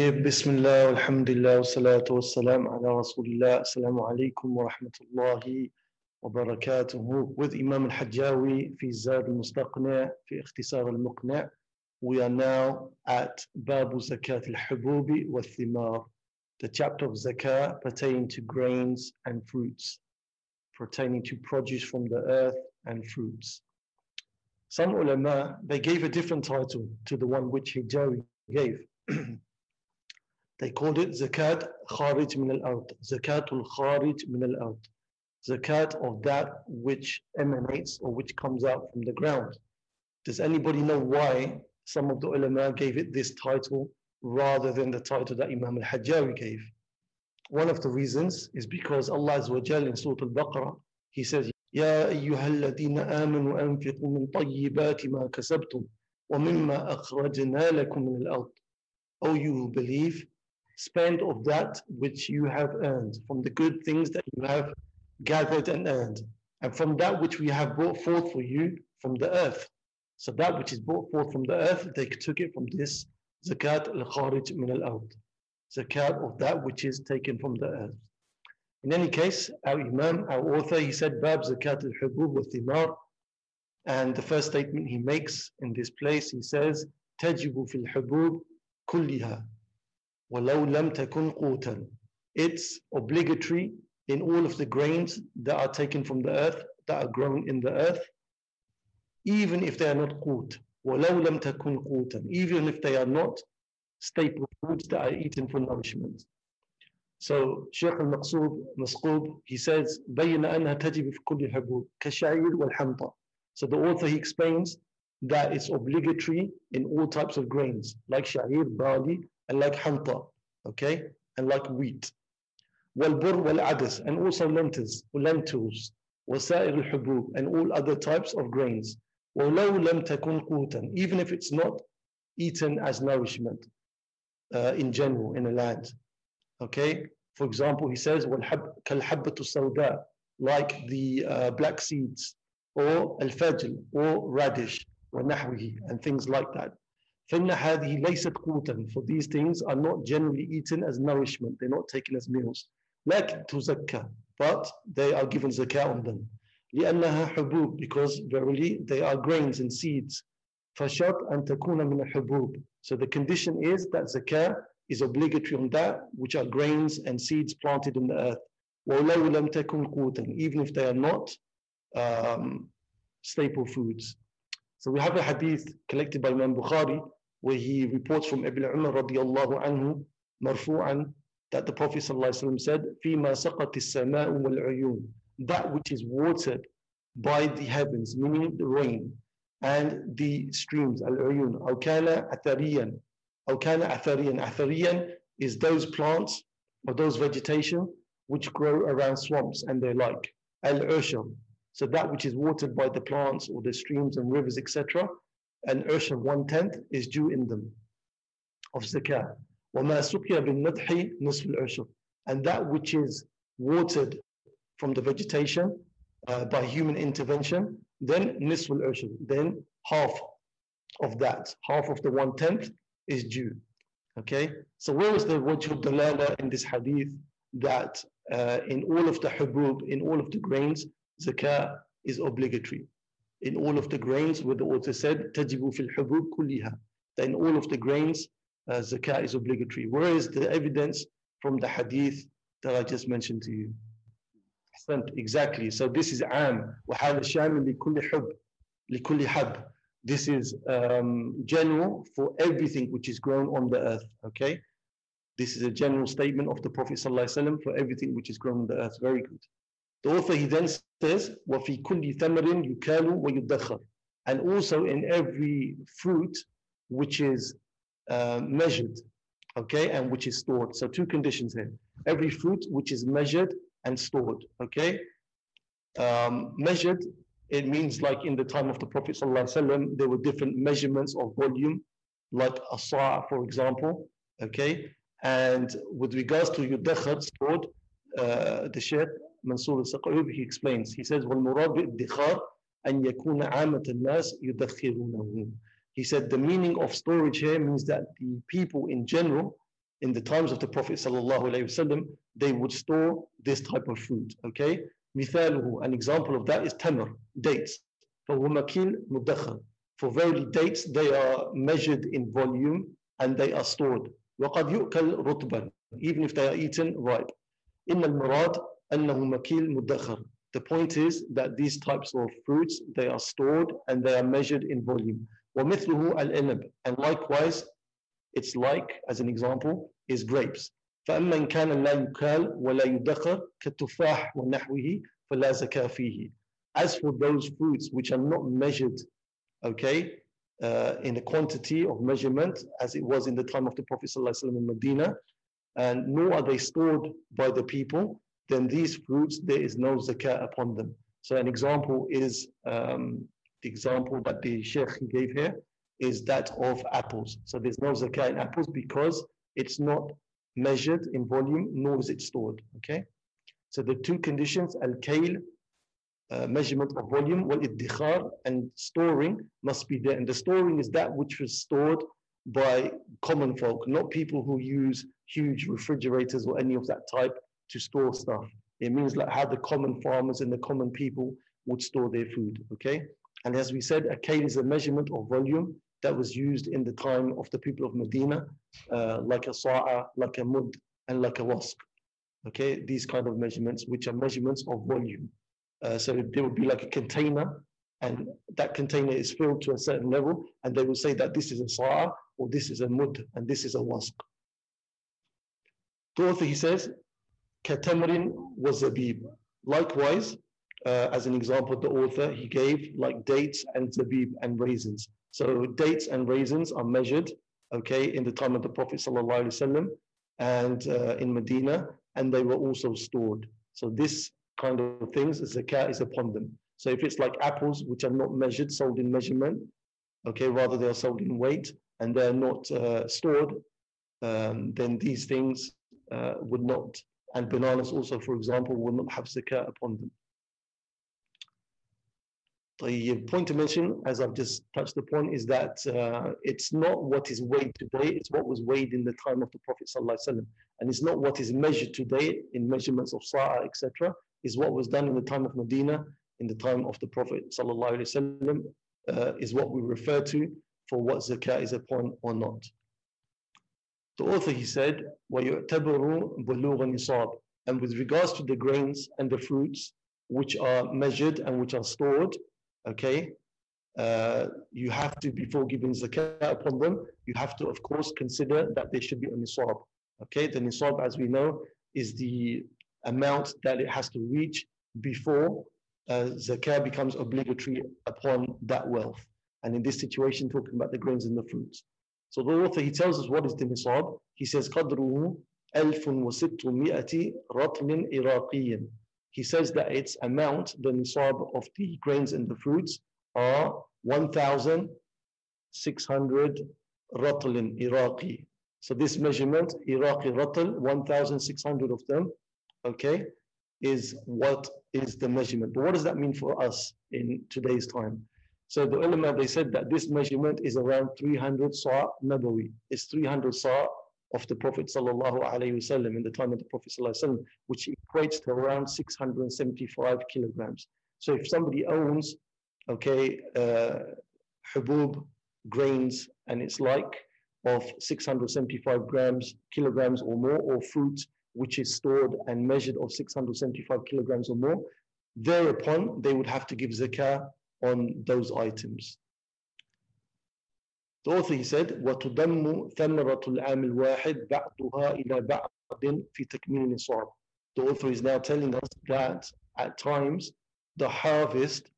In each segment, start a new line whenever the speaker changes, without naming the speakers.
بسم الله والحمد لله والصلاة والسلام على رسول الله السلام عليكم ورحمة الله وبركاته with Imam al-Hajjawi في زاد المستقنع في اختصار المقنع we are now at باب زكاة الحبوب والثمار the chapter of zakah pertaining to grains and fruits pertaining to produce from the earth and fruits some ulama they gave a different title to the one which Hijjawi gave They called it zakat kharij min al-ard, zakatul kharij min al-ard, zakat of that which emanates or which comes out from the ground. Does anybody know why some of the ulama gave it this title rather than the title that Imam al-Hajjawi gave? One of the reasons is because Allah Azza in Surah Al-Baqarah, He says, يا أيها الذين آمنوا أنفقوا من طيبات ما كسبتم ومما أخرجنا لكم من الأرض. O you who believe, spend of that which you have earned, from the good things that you have gathered and earned, and from that which we have brought forth for you from the earth. So that which is brought forth from the earth, they took it from this zakat al-kharij min al-ard, zakat of that which is taken from the earth. In any case, our Imam, our author, he said, Bab zakat al-hubub wa thimar, and the first statement he makes in this place, he says, تجب في الحبوب كلها وَلَوْ لَمْ تَكُنْ قُوتًا It's obligatory in all of the grains that are taken from the earth, that are grown in the earth, even if they are not qut. وَلَوْ لَمْ تَكُنْ قُوتًا Even if they are not staple foods that are eaten for nourishment. So Sheikh al-Maqsood, Masqub, he says, بَيِّنَ أَنَّهَا تَجِبُ فِي كُلِّ حَبُوب كَالشَّعِيرِ وَالْحَمْطَةِ So the author, he explains that it's obligatory in all types of grains, like sha'ir, barley, and like hanta, okay, and like wheat. والبر والعدس and also lentils, lentils, وسائر الحبوب and all other types of grains. ولو لم تكن قوتا even if it's not eaten as nourishment uh, in general in a land. Okay, for example, he says كالحبة السوداء like the uh, black seeds or الفجل or radish ونحوه and things like that. فإن هذه ليست قوتا for these things are not generally eaten as nourishment they're not taken as meals لكن تزكى but they are given zakah on them لأنها حبوب because verily they are grains and seeds فشرط أن تكون من الحبوب so the condition is that zakah is obligatory on that which are grains and seeds planted in the earth ولو لم تكن قوتا even if they are not um, staple foods so we have a hadith collected by Imam Bukhari where he reports from Ibn Umar radiallahu anhu marfu'an that the Prophet ﷺ said, فِيمَا سَقَتِ السَّمَاءُ وَالْعُيُونَ That which is watered by the heavens, meaning the rain, and the streams, al-uyun, أو كان أثريا, أو كان أثريا. Athariyan is those plants or those vegetation which grow around swamps and they're like. Al-usham, so that which is watered by the plants or the streams and rivers, etc an ushr of one tenth is due in them of zakah. وَمَا سُقِيَ بِالنَّدْحِ نِصْفُ الْعُشْرِ And that which is watered from the vegetation uh, by human intervention, then نِصْفُ الْعُشْرِ Then half of that, half of the one-tenth is due. Okay, so where is the wajh dalala in this hadith that uh, in all of the habub, in all of the grains, zakah is obligatory? in all of the grains, where the author said, تَجِبُ فِي الْحُبُوبِ كُلِّهَا That in all of the grains, uh, zakah is obligatory. Where is the evidence from the hadith that I just mentioned to you? Exactly. So this is am. وَحَالَ شَامِلْ لِكُلِّ حُبْ لِكُلِّ حَبْ This is um, general for everything which is grown on the earth. Okay? This is a general statement of the Prophet ﷺ for everything which is grown on the earth. Very good. The author he then says, وَفِي كُلِّ ثَمَرٍ يُكَالُ وَيُدَّخَرُ And also in every fruit which is uh, measured, okay, and which is stored. So two conditions here. Every fruit which is measured and stored, okay. Um, measured, it means like in the time of the Prophet ﷺ, there were different measurements of volume, like a sa' for example, okay. And with regards to yudakhar, stored, uh, the Shaykh Mansur al he explains, he says, وَالْمُرَادُ بِالْإِدِّخَارِ أَنْ يَكُونَ عَامَةَ النَّاسِ يُدَخِّرُونَهُ He said the meaning of storage here means that the people in general, in the times of the Prophet وسلم, they would store this type of fruit. Okay? مثاله, an example of that is tamr, dates. فهو مكيل مدخر. For verily dates, they are measured in volume and they are stored. وقد يؤكل رطبا, even if they are eaten ripe. إن المراد أنه مكيل مدخر. The point is that these types of fruits, they are stored and they are measured in volume. ومثله العنب. And likewise, it's like, as an example, is grapes. فأما إن كان لا يكال ولا يدخر كالتفاح ونحوه فلا زكاة فيه. As for those fruits which are not measured, okay, uh, in the quantity of measurement as it was in the time of the Prophet ﷺ in Medina, and nor are they stored by the people, then these fruits, there is no zakah upon them. So an example is um, the example that the Sheikh gave here is that of apples. So there's no zakah in apples because it's not measured in volume, nor is it stored. Okay. So the two conditions, al-kail, uh, measurement of volume, wal iddikhar, and storing must be there. And the storing is that which was stored by common folk, not people who use huge refrigerators or any of that type to store stuff. It means like how the common farmers and the common people would store their food. Okay. And as we said, a kail is a measurement of volume that was used in the time of the people of Medina, uh, like a sa'a, like a mud, and like a wasq. Okay, these kind of measurements, which are measurements of volume. Uh, so there would be like a container, and that container is filled to a certain level, and they will say that this is a sa'a, or this is a mud, and this is a. The author, he says, was zabib. Likewise, uh, as an example, the author, he gave like dates and zabib and raisins. So dates and raisins are measured, okay, in the time of the Prophet ﷺ and uh, in Medina, and they were also stored. So this kind of things, zakat is upon them. So if it's like apples, which are not measured, sold in measurement, okay, rather they are sold in weight and they're not uh, stored, um, then these things uh, would not, and bananas also, for example, will not have zakat upon them. The point to mention, as I've just touched upon, is that uh, it's not what is weighed today, it's what was weighed in the time of the Prophet. And it's not what is measured today in measurements of sa'a, etc. Is what was done in the time of Medina, in the time of the Prophet ﷺ, uh, is what we refer to for what zakah is upon or not. The author, he said, وَيُعْتَبَرُ بُلُوغَ نِصَابٍ And with regards to the grains and the fruits, which are measured and which are stored, okay, uh, you have to, before giving zakat upon them, you have to, of course, consider that they should be a nisab. Okay, the nisab, as we know, is the amount that it has to reach before uh, zakah becomes obligatory upon that wealth. And in this situation, talking about the grains and the fruits. So the author, he tells us what is the nisab. He says, قدره ألف وستمائة رطل إراقي he says that its amount, the nisab of the grains and the fruits, are 1,600 ratlin Iraqi. So this measurement, Iraqi ratl, 1,600 of them, okay, is what is the measurement. But what does that mean for us in today's time? So the ulama, they said that this measurement is around 300 sa' nabawi. It's 300 sa' of the Prophet wasallam in the time of the Prophet wasallam, which equates to around 675 kilograms. So if somebody owns, okay, uh, hubub, grains, and it's like of 675 grams, kilograms or more, or fruit which is stored and measured of 675 kilograms or more, thereupon they would have to give zakah on those items. The author he said وتضم ثمرة العام الواحد بعضها إلى بعض في تكميل النصاب. The author is now telling us that at times the harvest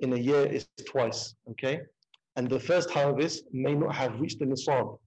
in a year is twice, okay? And the first harvest may not have reached the nisab.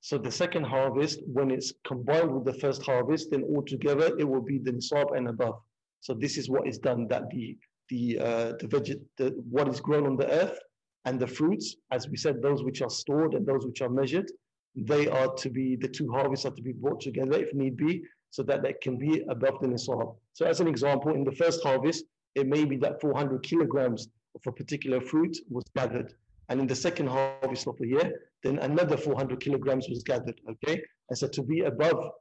So the second harvest, when it's combined with the first harvest, then altogether it will be the nisab and above. So this is what is done, that the the uh, the, veget the what is grown on the earth and the fruits, as we said, those which are stored and those which are measured, they are to be, the two harvests are to be brought together if need be, so that they can be above the nisab. So as an example, in the first harvest, it may be that 400 kilograms of a particular fruit was gathered. And in the second harvest of the year, then another 400 kilograms was gathered, okay? And so to be above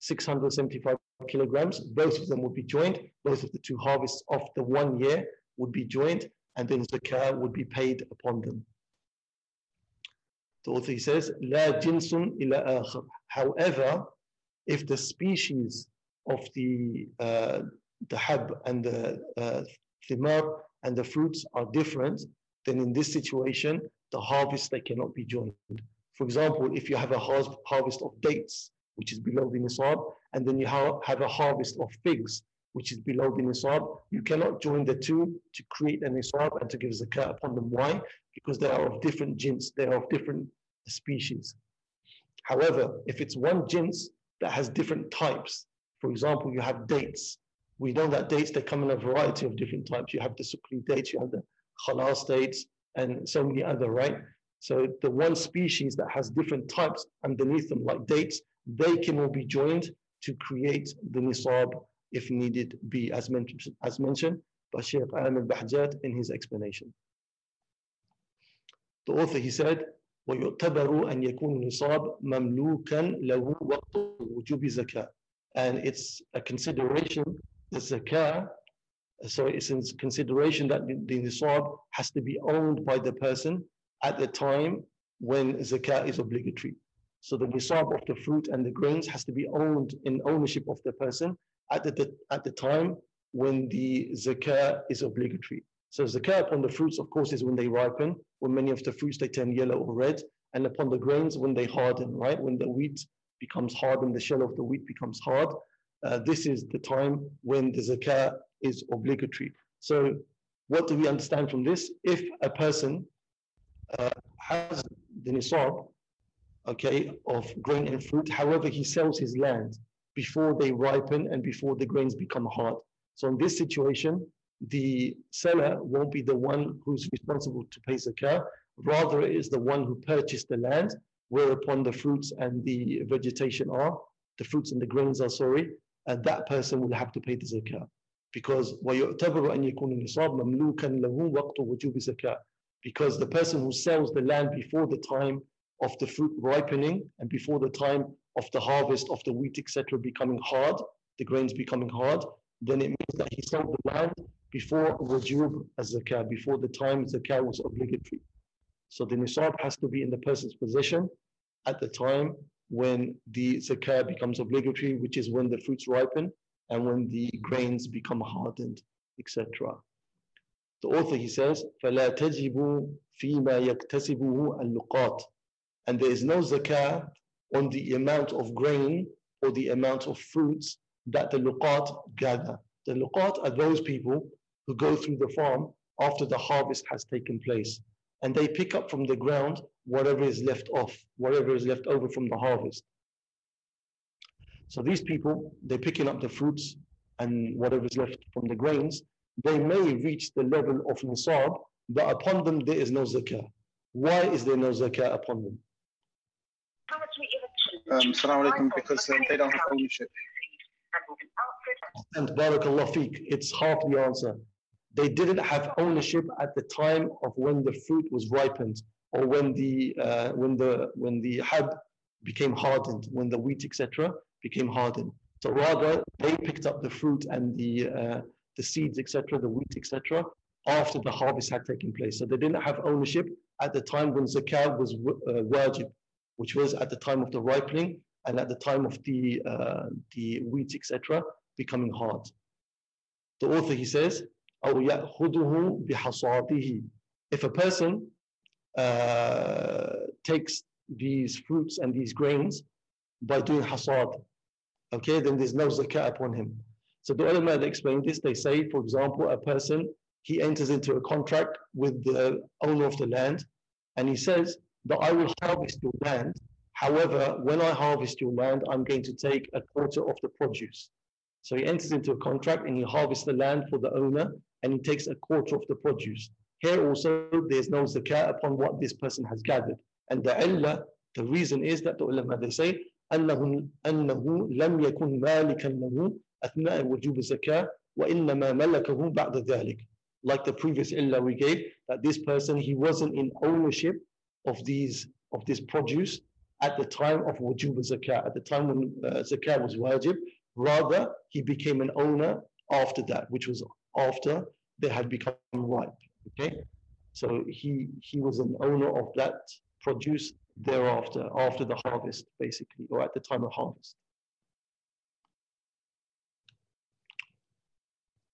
675 kilograms, both of them would be joined, both of the two harvests of the one year would be joined, and then zakah would be paid upon them. The author says, لا جنس إلى آخر. However, if the species of the uh, the hab and the uh, thimar and the fruits are different, then in this situation, the harvest they cannot be joined. For example, if you have a harvest of dates, which is below the nisab, and then you have a harvest of figs, which is below the nisab, you cannot join the two to create a nisab and to give zakat upon them. Why? Because they are of different jins, they are of different species. However, if it's one jins that has different types, for example, you have dates. We know that dates, they come in a variety of different types. You have the sukri dates, you have the khalas dates, and so many other, right? So the one species that has different types underneath them, like dates, they can all be joined to create the nisab if needed be, as mentioned, as mentioned by Shaykh Alam al-Bahjat in his explanation. The author, he said, ويعتبر أن يكون النصاب مملوكا له وقت وجوب زكاة and it's a consideration the zakah so it's in consideration that the, the nisab has to be owned by the person at the time when zakah is obligatory. so the nisab of the fruit and the grains has to be owned in ownership of the person at the, at the time when the zakah is obligatory. So zakah upon the fruits, of course, is when they ripen, when many of the fruits they turn yellow or red, and upon the grains when they harden, right? When the wheat becomes hard and the shell of the wheat becomes hard, uh, this is the time when the zakah is obligatory. So what do we understand from this? If a person uh, has the nisab, okay, of grain and fruit, however he sells his land before they ripen and before the grains become hard. So in this situation, the seller won't be the one who's responsible to pay zakah, rather it is the one who purchased the land, whereupon the fruits and the vegetation are, the fruits and the grains are, sorry, and that person will have to pay the zakah. Because وَيُعْتَبَرُ أَنْ يَكُونَ النِّصَابَ مَمْلُوكًا لَهُ وَقْتُ وُجُوبِ زَكَاةٍ Because the person who sells the land before the time of the fruit ripening and before the time of the harvest of the wheat, etc., becoming hard, the grains becoming hard, then it means that he sold the land before wujub as zakah, before the time zakah was obligatory. So the nisab has to be in the person's possession at the time when the zakah becomes obligatory, which is when the fruits ripen and when the grains become hardened, etc. The author, he says, فَلَا تَجِبُ فِيمَا يَكْتَسِبُهُ اللُّقَاتِ and there is no zakah on the amount of grain or the amount of fruits that the luqat gather. The luqat are those people who go through the farm after the harvest has taken place. And they pick up from the ground whatever is left off, whatever is left over from the harvest. So these people, they're picking up the fruits and whatever is left from the grains. They may reach the level of nisab, but upon them there is no zakah. Why is there no zakah upon them?
Um, alaikum, because uh, they don't have ownership.
And barakallah fiqh, it's half the answer. They didn't have ownership at the time of when the fruit was ripened or when the uh, when the when the hab became hardened, when the wheat etc. became hardened. So rather, they picked up the fruit and the uh, the seeds etc. the wheat etc. after the harvest had taken place. So they didn't have ownership at the time when zakat was uh, wajib, which was at the time of the ripening and at the time of the, uh, the weeds, etc., becoming hard. The author, he says, if a person uh, takes these fruits and these grains by doing hasad, okay, then there's no zakat upon him. So the ulama that explain this, they say, for example, a person, he enters into a contract with the owner of the land and he says, that I will harvest your land. However, when I harvest your land, I'm going to take a quarter of the produce. So he enters into a contract and he harvests the land for the owner, and he takes a quarter of the produce. Here also, there's no zakah upon what this person has gathered. And the illah, the reason is that the ulama, they say, أنه, أنه لم يكن مالكا له أثناء وجوب الزكاة وإنما ملكه بعد ذلك. Like the previous illah we gave, that this person, he wasn't in ownership of these of this produce at the time of wujub zakat, at the time when uh, zakat was wajib. Rather, he became an owner after that, which was after they had become ripe. Okay, so he he was an owner of that produce thereafter, after the harvest, basically, or at the time of harvest.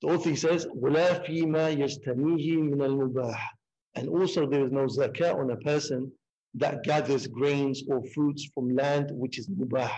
The author says, وَلَا فِيمَا يَجْتَنِيهِ مِنَ الْمُبَاحِ And also there is no zakah on a person that gathers grains or fruits from land which is mubah.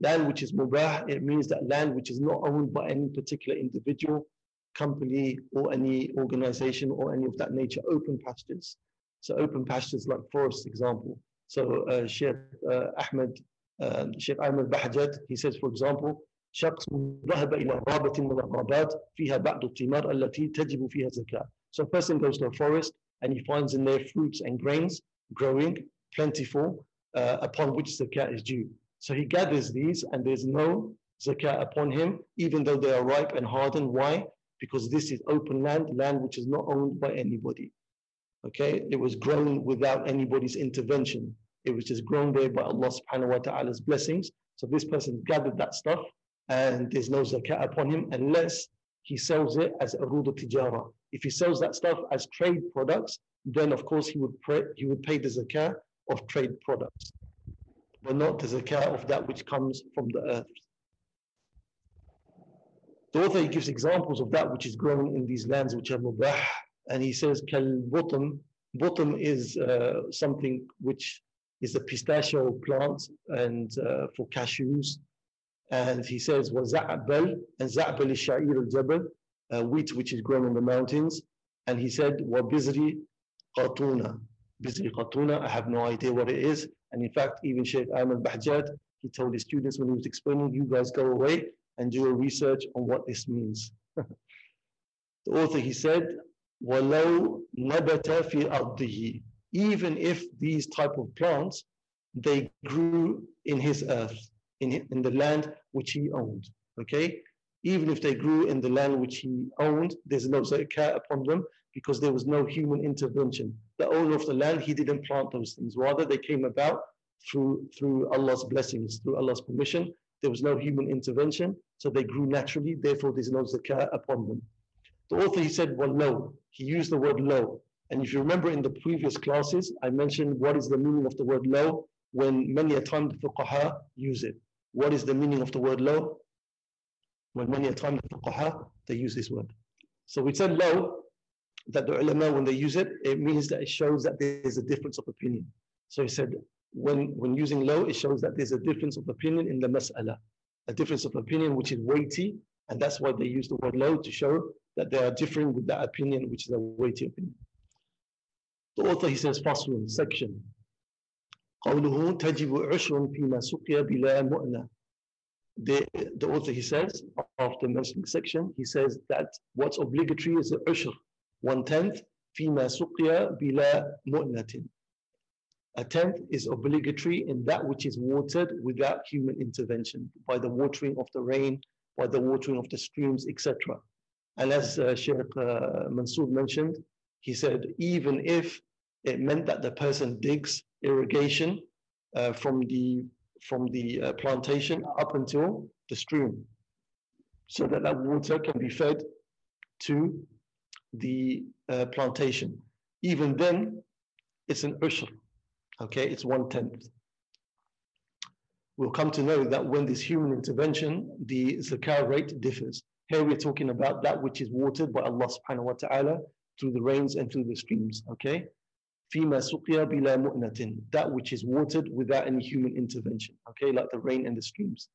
Land which is mubah, it means that land which is not owned by any particular individual, company, or any organization or any of that nature, open pastures. So open pastures like forests, example. So uh, Sheikh uh, Ahmed, uh, Sheikh Ahmed Bahjat, he says, for example, شخص ذهب إلى غابة من الغابات فيها بعض الثمار التي تجب فيها الزكاة. So a person goes to a forest and he finds in there fruits and grains growing plentiful uh, upon which zakat is due. So he gathers these and there's no zakat upon him even though they are ripe and hardened. Why? Because this is open land, land which is not owned by anybody. Okay, it was grown without anybody's intervention. It was just grown there by Allah subhanahu wa ta'ala's blessings. So this person gathered that stuff and there's no zakat upon him unless he sells it as a tijara. If he sells that stuff as trade products, then of course he would pay, he would pay the zakat of trade products, but not the zakat of that which comes from the earth. The author gives examples of that which is grown in these lands which are mubah, and he says kal bottom. Bottom is uh, something which is a pistachio plant and uh, for cashews and he says, وَزَعْبَلْ And Za'bal is Sha'ir al-Jabal, uh, wheat which is grown in the mountains. And he said, وَبِزْرِ قَطُونَ Bizri Qatuna, I have no idea what it is. And in fact, even Sheikh Ahmed Bahjat, he told his students when he was explaining, you guys go away and do a research on what this means. the author, he said, وَلَوْ نَبَتَ فِي أَرْضِهِ Even if these type of plants, they grew in his earth in, in the land which he owned. Okay? Even if they grew in the land which he owned, there's no zakah upon them because there was no human intervention. The owner of the land, he didn't plant those things. Rather, they came about through, through Allah's blessings, through Allah's permission. There was no human intervention, so they grew naturally. Therefore, there's no zakah upon them. The author, he said, well, no. He used the word low. And if you remember in the previous classes, I mentioned what is the meaning of the word low when many a time the fuqaha use it. What is the meaning of the word low? When many a time the fuqaha, they use this word. So we said low, that the ulama, when they use it, it means that it shows that there's a difference of opinion. So he said, when, when using low, it shows that there's a difference of opinion in the mas'ala, a difference of opinion which is weighty, and that's why they use the word low to show that they are differing with that opinion, which is a weighty opinion. The author, he says, one section. قوله تجب عشر فيما سقي بلا مؤنة the, the author he says after mentioning section he says that what's obligatory is the ushr one tenth فيما سقي بلا مؤنة a tenth is obligatory in that which is watered without human intervention by the watering of the rain by the watering of the streams etc and as uh, Sheikh uh, Mansour mentioned he said even if it meant that the person digs irrigation uh, from the from the uh, plantation up until the stream, so that that water can be fed to the uh, plantation. Even then, it's an ushr. Okay, it's one tenth. We'll come to know that when there's human intervention, the zakah rate differs. Here we're talking about that which is watered by Allah subhanahu wa ta'ala through the rains and through the streams. Okay, فيما سقيا بلا مؤنة that which is watered without any human intervention okay like the rain and the streams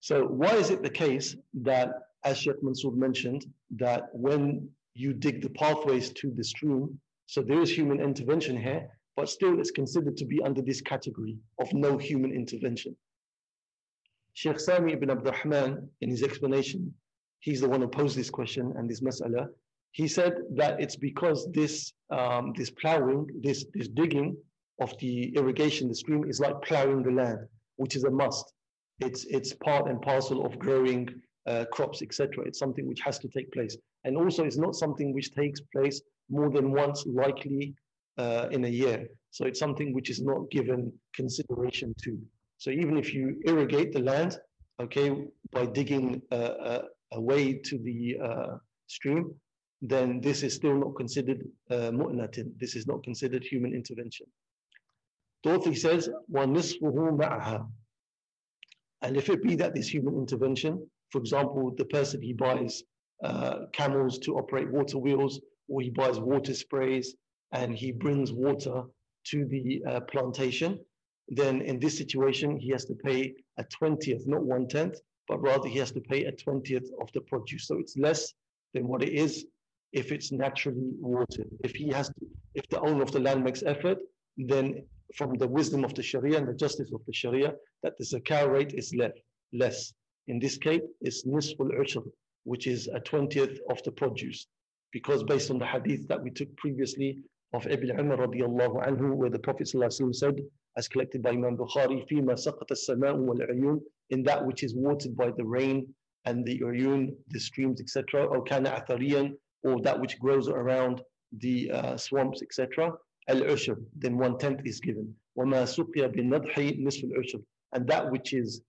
so why is it the case that as Sheikh Mansour mentioned that when you dig the pathways to the stream so there is human intervention here but still it's considered to be under this category of no human intervention Sheikh Sami ibn Abdurrahman in his explanation he's the one who posed this question and this mas'ala he said that it's because this um, this plowing, this this digging of the irrigation, the stream is like plowing the land, which is a must. It's it's part and parcel of growing uh, crops, etc. It's something which has to take place, and also it's not something which takes place more than once, likely uh, in a year. So it's something which is not given consideration to. So even if you irrigate the land, okay, by digging a, a, a way to the uh, stream, then this is still not considered uh, mu'natin. This is not considered human intervention. Dorothy says, وَنِصْفُهُ مَعَهَا And if it be that this human intervention, for example, the person he buys uh, camels to operate water wheels, or he buys water sprays, and he brings water to the uh, plantation, then in this situation, he has to pay a 20th, not one tenth, but rather he has to pay a 20th of the produce. So it's less than what it is if it's naturally watered. If he has to, if the owner of the land makes effort, then from the wisdom of the Sharia and the justice of the Sharia, that the zakah rate is less. less. In this case, it's nisful ushr, which is a 20th of the produce. Because based on the hadith that we took previously of Ibn Umar radiallahu anhu, where the Prophet said, as collected by Imam Bukhari, فِيمَا سَقَطَ السَّمَاءُ وَالْعُيُونَ in that which is watered by the rain and the uyun, the streams, etc., or kana athariyan, or that which grows around the uh, swamps, etc., al-ushr, then one tenth is given. وَمَا سُقِيَ بِالنَّضْحِ نِصْفُ الْعُشْرِ And that which is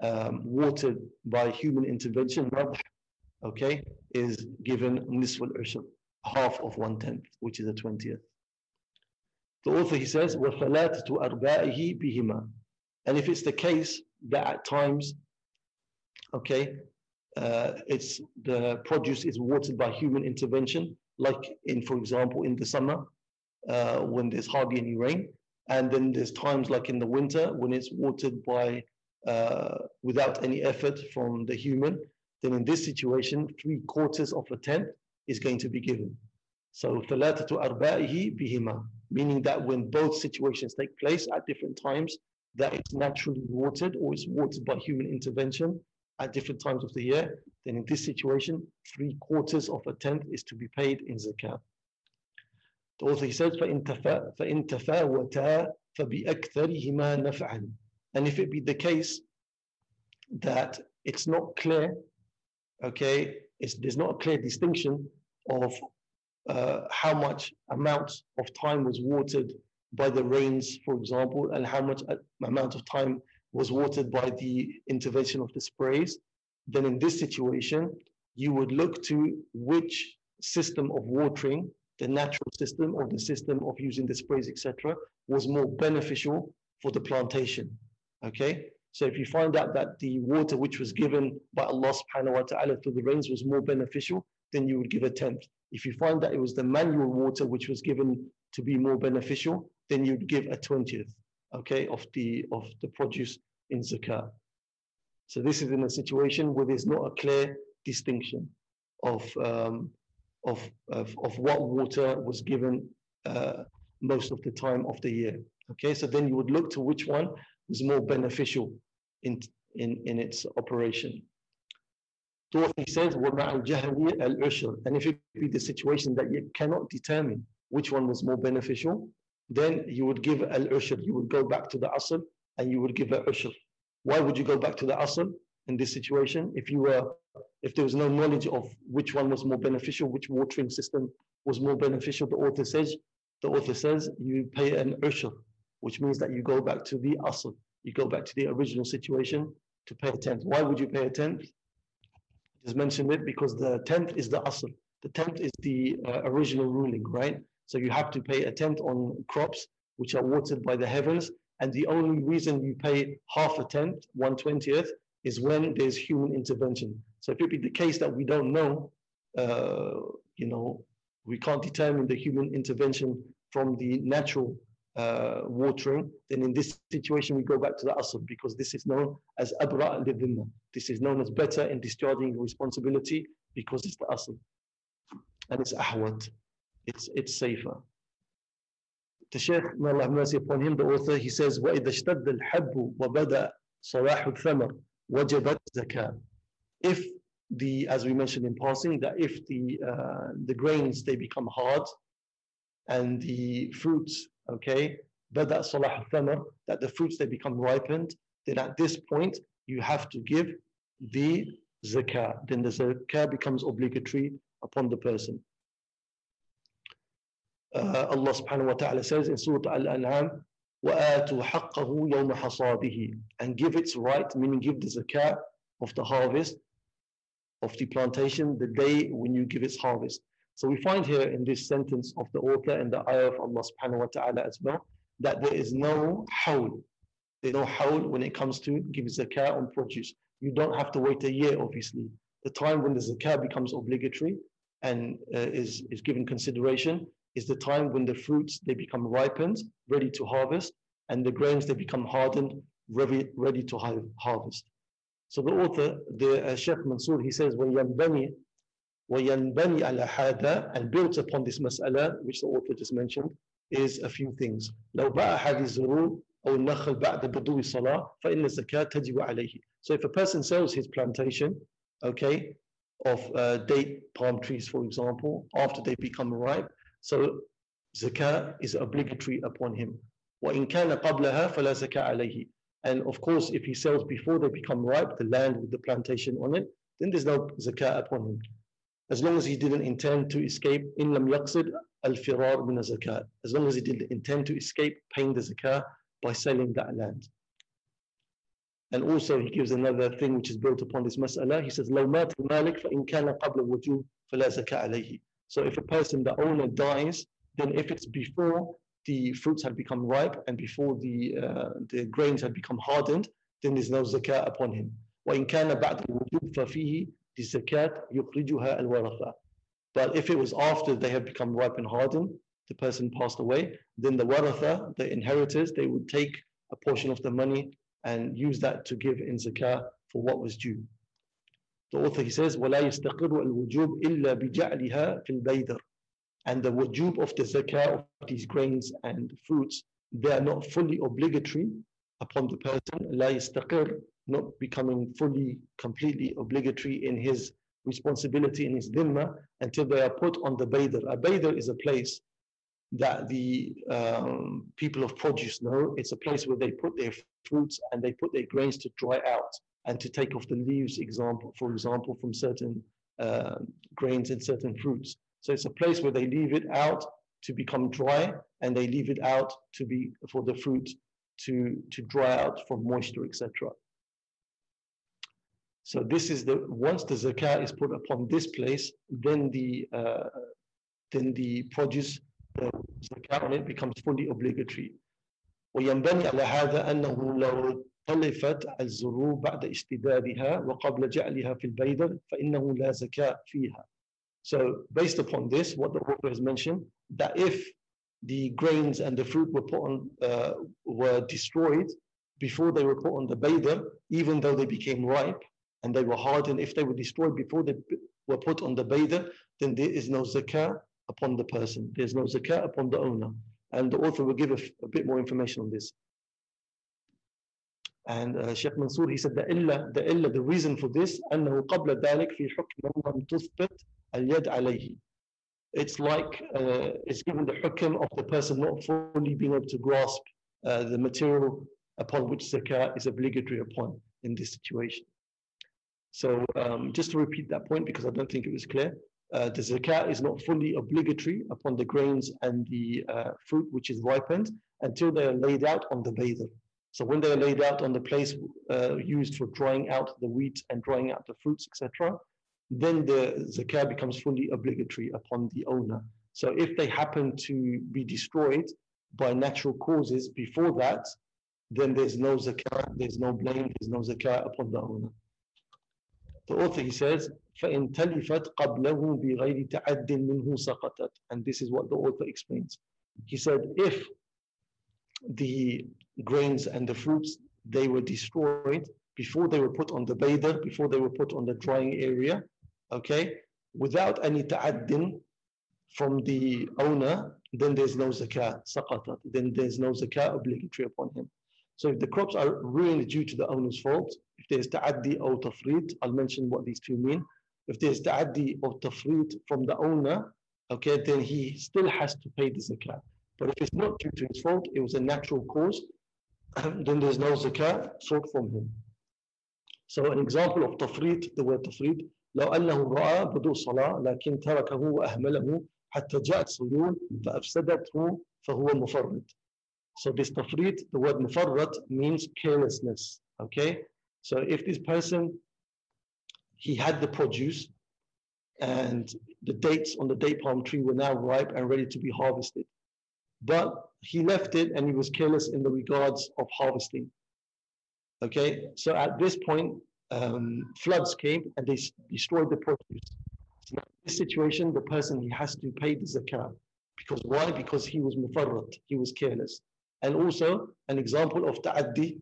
um, watered by human intervention, nadh, okay, is given nisf al-ushr, half of one tenth, which is a twentieth. The author, he says, وَفَلَاتَةُ أَرْبَائِهِ بِهِمَا And if it's the case that at times, okay, uh, it's the produce is watered by human intervention, like in, for example, in the summer uh, when there's hardly any rain, and then there's times like in the winter when it's watered by uh, without any effort from the human. Then in this situation, three quarters of a tenth is going to be given. So ثلاثة أرباعه بهما, meaning that when both situations take place at different times, that it's naturally watered or is watered by human intervention at different times of the year, then in this situation, three quarters of a tenth is to be paid in zakat. The author he says, فَإِن تَفَاوَتَا فَبِأَكْثَرِهِمَا نَفْعًا And if it be the case that it's not clear, okay, there's not a clear distinction of uh, how much amount of time was watered by the rains, for example, and how much amount of time was watered by the intervention of the sprays, then in this situation, you would look to which system of watering, the natural system or the system of using the sprays, etc., was more beneficial for the plantation. Okay? So if you find out that the water which was given by Allah subhanahu wa ta'ala through the rains was more beneficial, then you would give a tenth. If you find that it was the manual water which was given to be more beneficial, then you'd give a 20th, okay, of the, of the produce in zakat. So this is in a situation where there's not a clear distinction of, um, of, of, of what water was given uh, most of the time of the year. Okay, so then you would look to which one was more beneficial in, in, in its operation. Dorothy says, And if it be the situation that you cannot determine which one was more beneficial, then you would give al ushr. You would go back to the asl and you would give al ushr. Why would you go back to the asl in this situation? If you were, if there was no knowledge of which one was more beneficial, which watering system was more beneficial, the author says, the author says you pay an ushr, which means that you go back to the asl. You go back to the original situation to pay a tenth. Why would you pay a tenth? Just mentioned it because the tenth is the asl. The tenth is the uh, original ruling, right? So you have to pay a tenth on crops which are watered by the heavens. And the only reason you pay half a tenth, one twentieth, is when there's human intervention. So if it be the case that we don't know, uh, you know, we can't determine the human intervention from the natural uh, watering, then in this situation we go back to the asl because this is known as abra al This is known as better in discharging responsibility because it's the asl and it's ahwat it's, it's safer. The Shaykh, may Allah have mercy upon him, the author, he says, وَإِذَا اشْتَدَّ الْحَبُّ وَبَدَأ صَلَاحُ الثَّمَرِ وَجَبَتْ زَكَاةً If the, as we mentioned in passing, that if the, uh, the grains, they become hard, and the fruits, okay, بَدَأ صَلَاحُ الثَّمَرِ That the fruits, they become ripened, then at this point, you have to give the zakah. Then the zakah becomes obligatory upon the person. uh, Allah subhanahu wa ta'ala says in Surah Al-An'am, وَآتُوا حَقَّهُ يَوْمَ حَصَادِهِ And give its right, meaning give the zakat of the harvest, of the plantation, the day when you give its harvest. So we find here in this sentence of the author and the ayah of Allah subhanahu wa ta'ala as well, that there is no hawl. There's no hawl when it comes to give zakat on produce. You don't have to wait a year, obviously. The time when the zakat becomes obligatory and uh, is, is given consideration is the time when the fruits, they become ripened, ready to harvest, and the grains, they become hardened, ready, ready to harvest. So the author, the uh, Sheikh Mansour, he says, وَيَنْبَنِي وَيَنْبَنِي عَلَى هَذَا And built upon this mas'ala, which the author just mentioned, is a few things. لو باع هذه الزروع أو النخل بعد بدو الصلاة فإن الزكاة تجب عليه. So if a person sells his plantation, okay, of uh, date palm trees, for example, after they become ripe, so zakah is obligatory upon him. وإن كان قبلها فلا زكاة عليه. And of course, if he sells before they become ripe, the land with the plantation on it, then there's no zakah upon him. As long as he didn't intend to escape, in lam yaqsid al-firar min zakat. As long as he didn't intend to escape paying the zakah by selling that land. And also he gives another thing which is built upon this mas'ala. He says, لو مات المالك فإن كان قبل الوجوب فلا زكاة عليه. So if a person, the owner dies, then if it's before the fruits had become ripe and before the, uh, the grains had become hardened, then there's no zakat upon him. وإن كان بعد الوجوب ففيه الزكاة يخرجها الورثة. But if it was after they had become ripe and hardened, the person passed away, then the waratha, the inheritors, they would take a portion of the money and use that to give in zakah for what was due. The author he says, وَلَا يَسْتَقِرُ الْوُجُوبِ إِلَّا بِجَعْلِهَا فِي الْبَيْدَرِ And the wujub of the zakah of these grains and fruits, they are not fully obligatory upon the person. لَا يَسْتَقِرُ Not becoming fully, completely obligatory in his responsibility in his dhimma until they are put on the baydar. A baydar is a place that the um, people of produce know. It's a place where they put their fruits and they put their grains to dry out and to take off the leaves, example, for example, from certain uh, grains and certain fruits. So it's a place where they leave it out to become dry and they leave it out to be for the fruit to, to dry out from moisture, etc. So this is the once the zakah is put upon this place, then the uh, then the produce the zakat on it becomes fully obligatory. وينبني على هذا أنه لو خلفت بعد اشتدادها وقبل جعلها في البيدر فإنه لا فيها. So based upon this, what the author has mentioned, that if the grains and the fruit were put on, uh, were destroyed before they were put on the baydar, even though they became ripe and they were hardened, if they were destroyed before they were put on the baydar, then there is no zakah upon the person. There's no zakah upon the owner. And the author will give a, a bit more information on this. And uh, Sheikh Mansour, he said, the illa, the illa, the reason for this, أنه قبل ذلك في حكم لم تثبت اليد عليه. It's like, uh, it's given the hukum of the person not fully being able to grasp uh, the material upon which zakah is obligatory upon in this situation. So um, just to repeat that point, because I don't think it was clear, uh, the zakah is not fully obligatory upon the grains and the uh, fruit which is ripened until they are laid out on the baydar. So when they are laid out on the place uh, used for drying out the wheat and drying out the fruits, etc., then the zakat becomes fully obligatory upon the owner. So if they happen to be destroyed by natural causes before that, then there's no zakat, there's no blame, there's no zakat upon the owner. The author he says, فَإِن تَلِفَتْ قَبْلَهُ بِغَيْرِ تَعَدٍ مِنْهُ سَقَطَتْ And this is what the author explains. He said, if the grains and the fruits, they were destroyed before they were put on the baydar, before they were put on the drying area, okay, without any ta'addin from the owner, then there's no zakat, saqatat, then there's no zakat obligatory upon him. So if the crops are ruined due to the owner's fault, if there's ta'addi or tafrit, I'll mention what these two mean. If there's ta'addi or tafrit from the owner, okay, then he still has to pay the zakat. But if it's not due to his fault, it was a natural cause, then there's no zakat sought from him. So an example of tafrit, the word tafrit, لو أنه رأى بدو صلاة لكن تركه وأهمله حتى جاءت صيون فأفسدته فهو مفرط. So this tafrit, the word mufarrat means carelessness. Okay? So if this person, he had the produce and the dates on the date palm tree were now ripe and ready to be harvested. But he left it and he was careless in the regards of harvesting. Okay, so at this point, um, floods came and they destroyed the produce. So in this situation, the person he has to pay the zakat. Because why? Because he was mufarrat, he was careless. And also an example of ta'addi,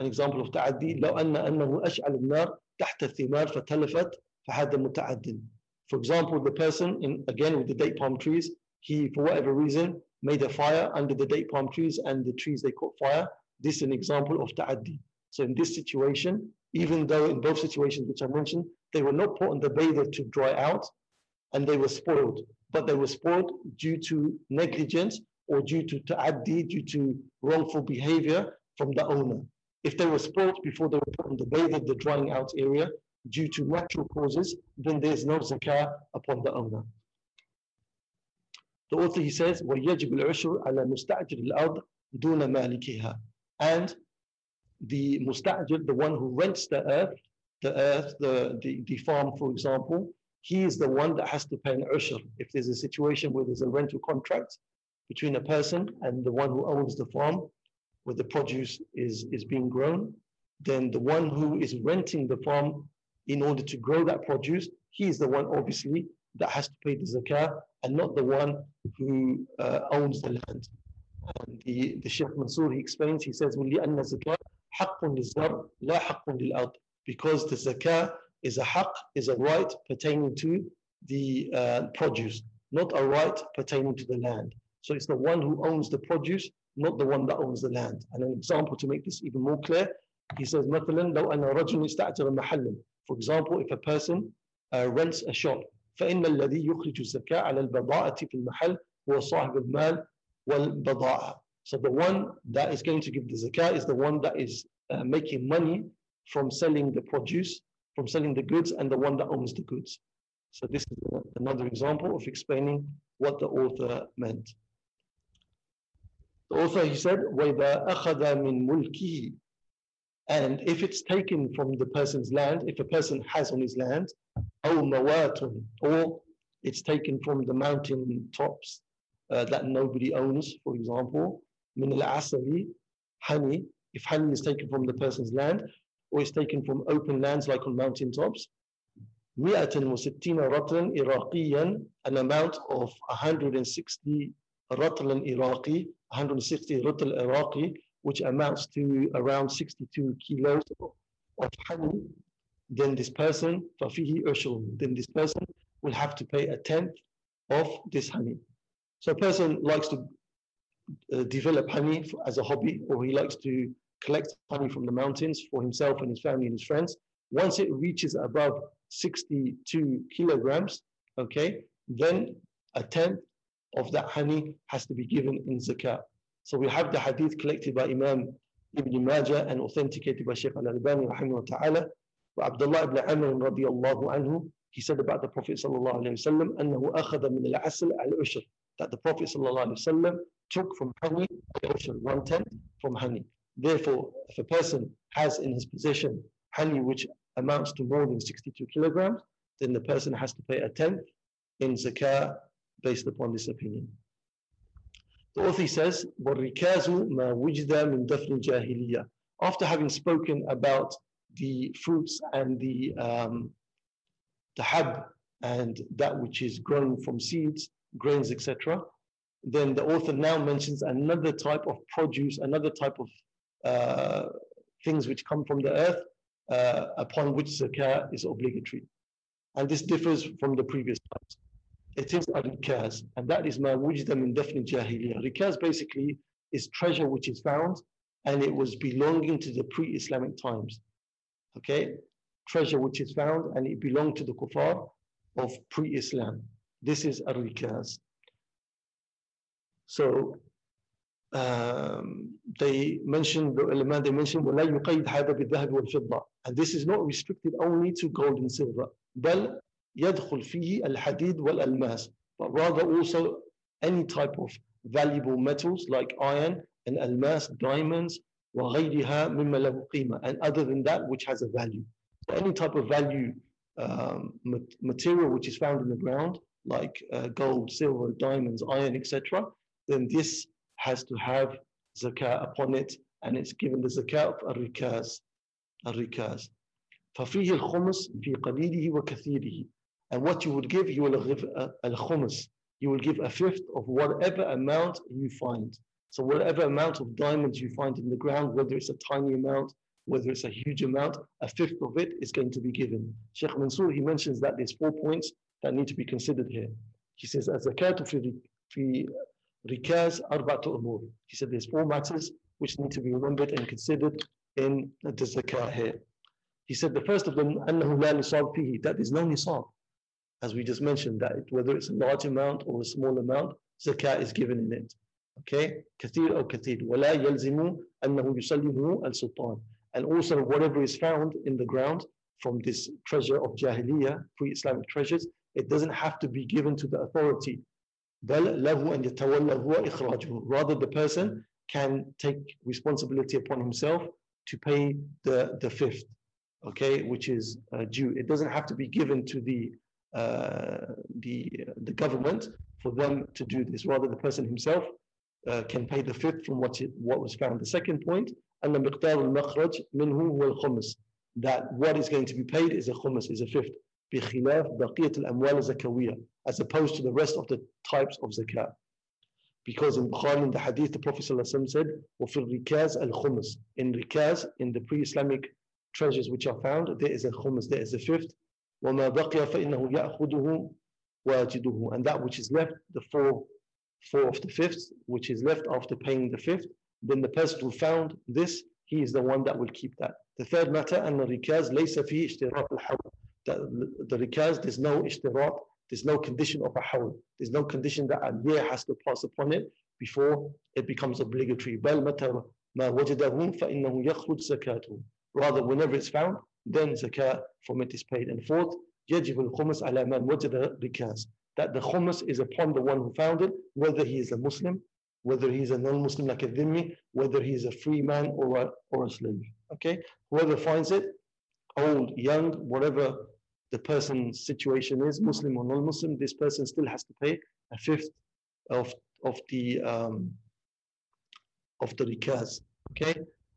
an example of ta'addi, لو أن أنه أشعل النار تحت الثمار فتلفت فهذا متعد. For example, the person, in, again with the date palm trees, he, for whatever reason, made a fire under the date palm trees and the trees they caught fire. This is an example of ta'addi. So in this situation, even though in both situations which I mentioned, they were not put on the baydar to dry out and they were spoiled, but they were spoiled due to negligence or due to ta'addi, due to wrongful behavior from the owner. If they were spoiled before they were put on the baydar, the drying out area, due to natural causes, then there's no zakah upon the owner. The author he says, وَيَجِبُ الْعُشْرُ عَلى مُسْتَعْجِلِ الْأَرْضِ دُونَ مَالِكِهَا And the musta'jir, the one who rents the earth, the earth, the, the, the farm, for example, he is the one that has to pay an ushr. If there's a situation where there's a rental contract between a person and the one who owns the farm, where the produce is, is being grown, then the one who is renting the farm in order to grow that produce, he is the one obviously that has to pay the zakah and not the one who uh, owns the land. And the, the Sheikh Mansour, he explains, he says, وَلِأَنَّ الزَّكَاةَ حَقٌّ لِلزَّرْ لَا حَقٌّ لِلْأَرْضِ Because the zakah is a haqq, is a right pertaining to the uh, produce, not a right pertaining to the land. So it's the one who owns the produce, not the one that owns the land. And an example to make this even more clear, he says, مثلا لو أن رجل استأجر محلا For example, if a person uh, rents a shop, فإن الذي يخرج الزكاة على البضاعة في المحل هو صاحب المال والبضاعة. So the one that is going to give the zakah is the one that is uh, making money from selling the produce, from selling the goods, and the one that owns the goods. So this is another example of explaining what the author meant. The author, he said, وَإِذَا أَخَذَ مِن مُلْكِهِ And if it's taken from the person's land, if a person has on his land, أو موات, or it's taken from the mountain tops uh, that nobody owns, for example, من العسل, honey, if honey is taken from the person's land, or is taken from open lands like on mountain tops, 160 رطلا إراقيا, an amount of 160 رطلا إراقي, 160 رطل Iraqi, which amounts to around 62 kilos of honey, then this person, فَفِيهِ أُشْرٌ Then this person will have to pay a tenth of this honey. So a person likes to uh, develop honey for, as a hobby, or he likes to collect honey from the mountains for himself and his family and his friends. Once it reaches above 62 kilograms, okay, then a tenth of that honey has to be given in zakat. So we have the hadith collected by Imam Ibn Majah and authenticated by Shaykh Al-Albani rahimahullah ta'ala. Abdullah ibn Amr radiallahu anhu, he said about the Prophet sallallahu alayhi wa sallam, أنه أخذ من العسل العشر, that the Prophet sallallahu alayhi wa sallam took from honey al one tenth from honey. Therefore, if a person has in his possession honey which amounts to more than 62 kilograms, then the person has to pay a tenth in zakah based upon this opinion. The author says, وَالرِّكَازُ مَا وُجْدَ مِنْ دَفْنِ الْجَاهِلِيَّةِ After having spoken about the fruits and the um, the hab and that which is grown from seeds, grains, etc., then the author now mentions another type of produce, another type of uh, things which come from the earth, uh, upon which zakah is obligatory. And this differs from the previous types. It is a rikaz, and that is ma wujda min dafni jahiliyyah. Rikaz basically is treasure which is found and it was belonging to the pre-Islamic times. Okay, treasure which is found and it belonged to the kuffar of pre-Islam. This is a rikaz. So um, they mentioned, the ulama, they mentioned, وَلَا يُقَيْدْ هَذَا بِالذَّهَبِ وَالْفِضَّةِ And this is not restricted only to gold and silver. بل يدخل فيه الحديد والألماس. but rather also any type of valuable metals like iron and almas, diamonds, وغيرها مما له قيمة, and other than that which has a value. So any type of value um, material which is found in the ground, like uh, gold, silver, diamonds, iron, etc., then this has to have zakah upon it, and it's given the zakah of al-rikaz. Al-rikaz. ففيه الخمس في قليله وكثيره. And what you would give, you will give al-khums. You will give a fifth of whatever amount you find. So whatever amount of diamonds you find in the ground, whether it's a tiny amount, whether it's a huge amount, a fifth of it is going to be given. Sheikh Mansour, he mentions that there's four points that need to be considered here. He says, الزكاة في في ركاز أربعة أمور. He said there's four matters which need to be remembered and considered in the zakah here. He said the first of them, أنه لا نصاب فيه, that there's no nisab. As we just mentioned, that whether it's a large amount or a small amount, zakah is given in it. Okay, كثير أو كثير ولا يلزم أنه يسلمه السلطان. And also whatever is found in the ground from this treasure of Jahiliyyah, pre-Islamic treasures, it doesn't have to be given to the authority. بل له أن يتولى هو إخراجه. Rather the person can take responsibility upon himself to pay the, the fifth, okay, which is uh, due. It doesn't have to be given to the, uh, the, the government for them to do this. Rather the person himself uh, can pay the fifth from what, it, what was found. The second point, أن مقدار المخرج منه هو الخمس. That what is going to be paid is a khums, is a fifth. بخلاف بقية الأموال الزكوية as opposed to the rest of the types of zakat. Because in Bukhari, in the hadith, the Prophet ﷺ said, وَفِي الرِّكَازِ الْخُمُسِ In rikaz, in the pre-Islamic treasures which are found, there is a khums, there is a fifth. وَمَا بَقِيَ فَإِنَّهُ يَأْخُذُهُ وَاجِدُهُ And that which is left, the four, four of the fifth, which is left after paying the fifth, then the person who found this, he is the one that will keep that. The third matter, أن الركاز ليس فيه اشتراط الحول. The, the rikaz, there's no ishtirat, there's no condition of a hawl. There's no condition that a year has to pass upon it before it becomes obligatory. بل متى ما وجده فإنه يخرج زكاته. Rather, whenever it's found, then zakat from it is paid. And fourth, يجب الخمس على من وجد ركاز. That the khums is upon the one who found it, whether he is a Muslim, whether he is a non-Muslim like a dhimmi, whether he is a free man or a, or a slave. Okay? Whoever finds it, old, young, whatever the person's situation is, Muslim or non-Muslim, this person still has to pay a fifth of, of the um, of the rikaz. Okay,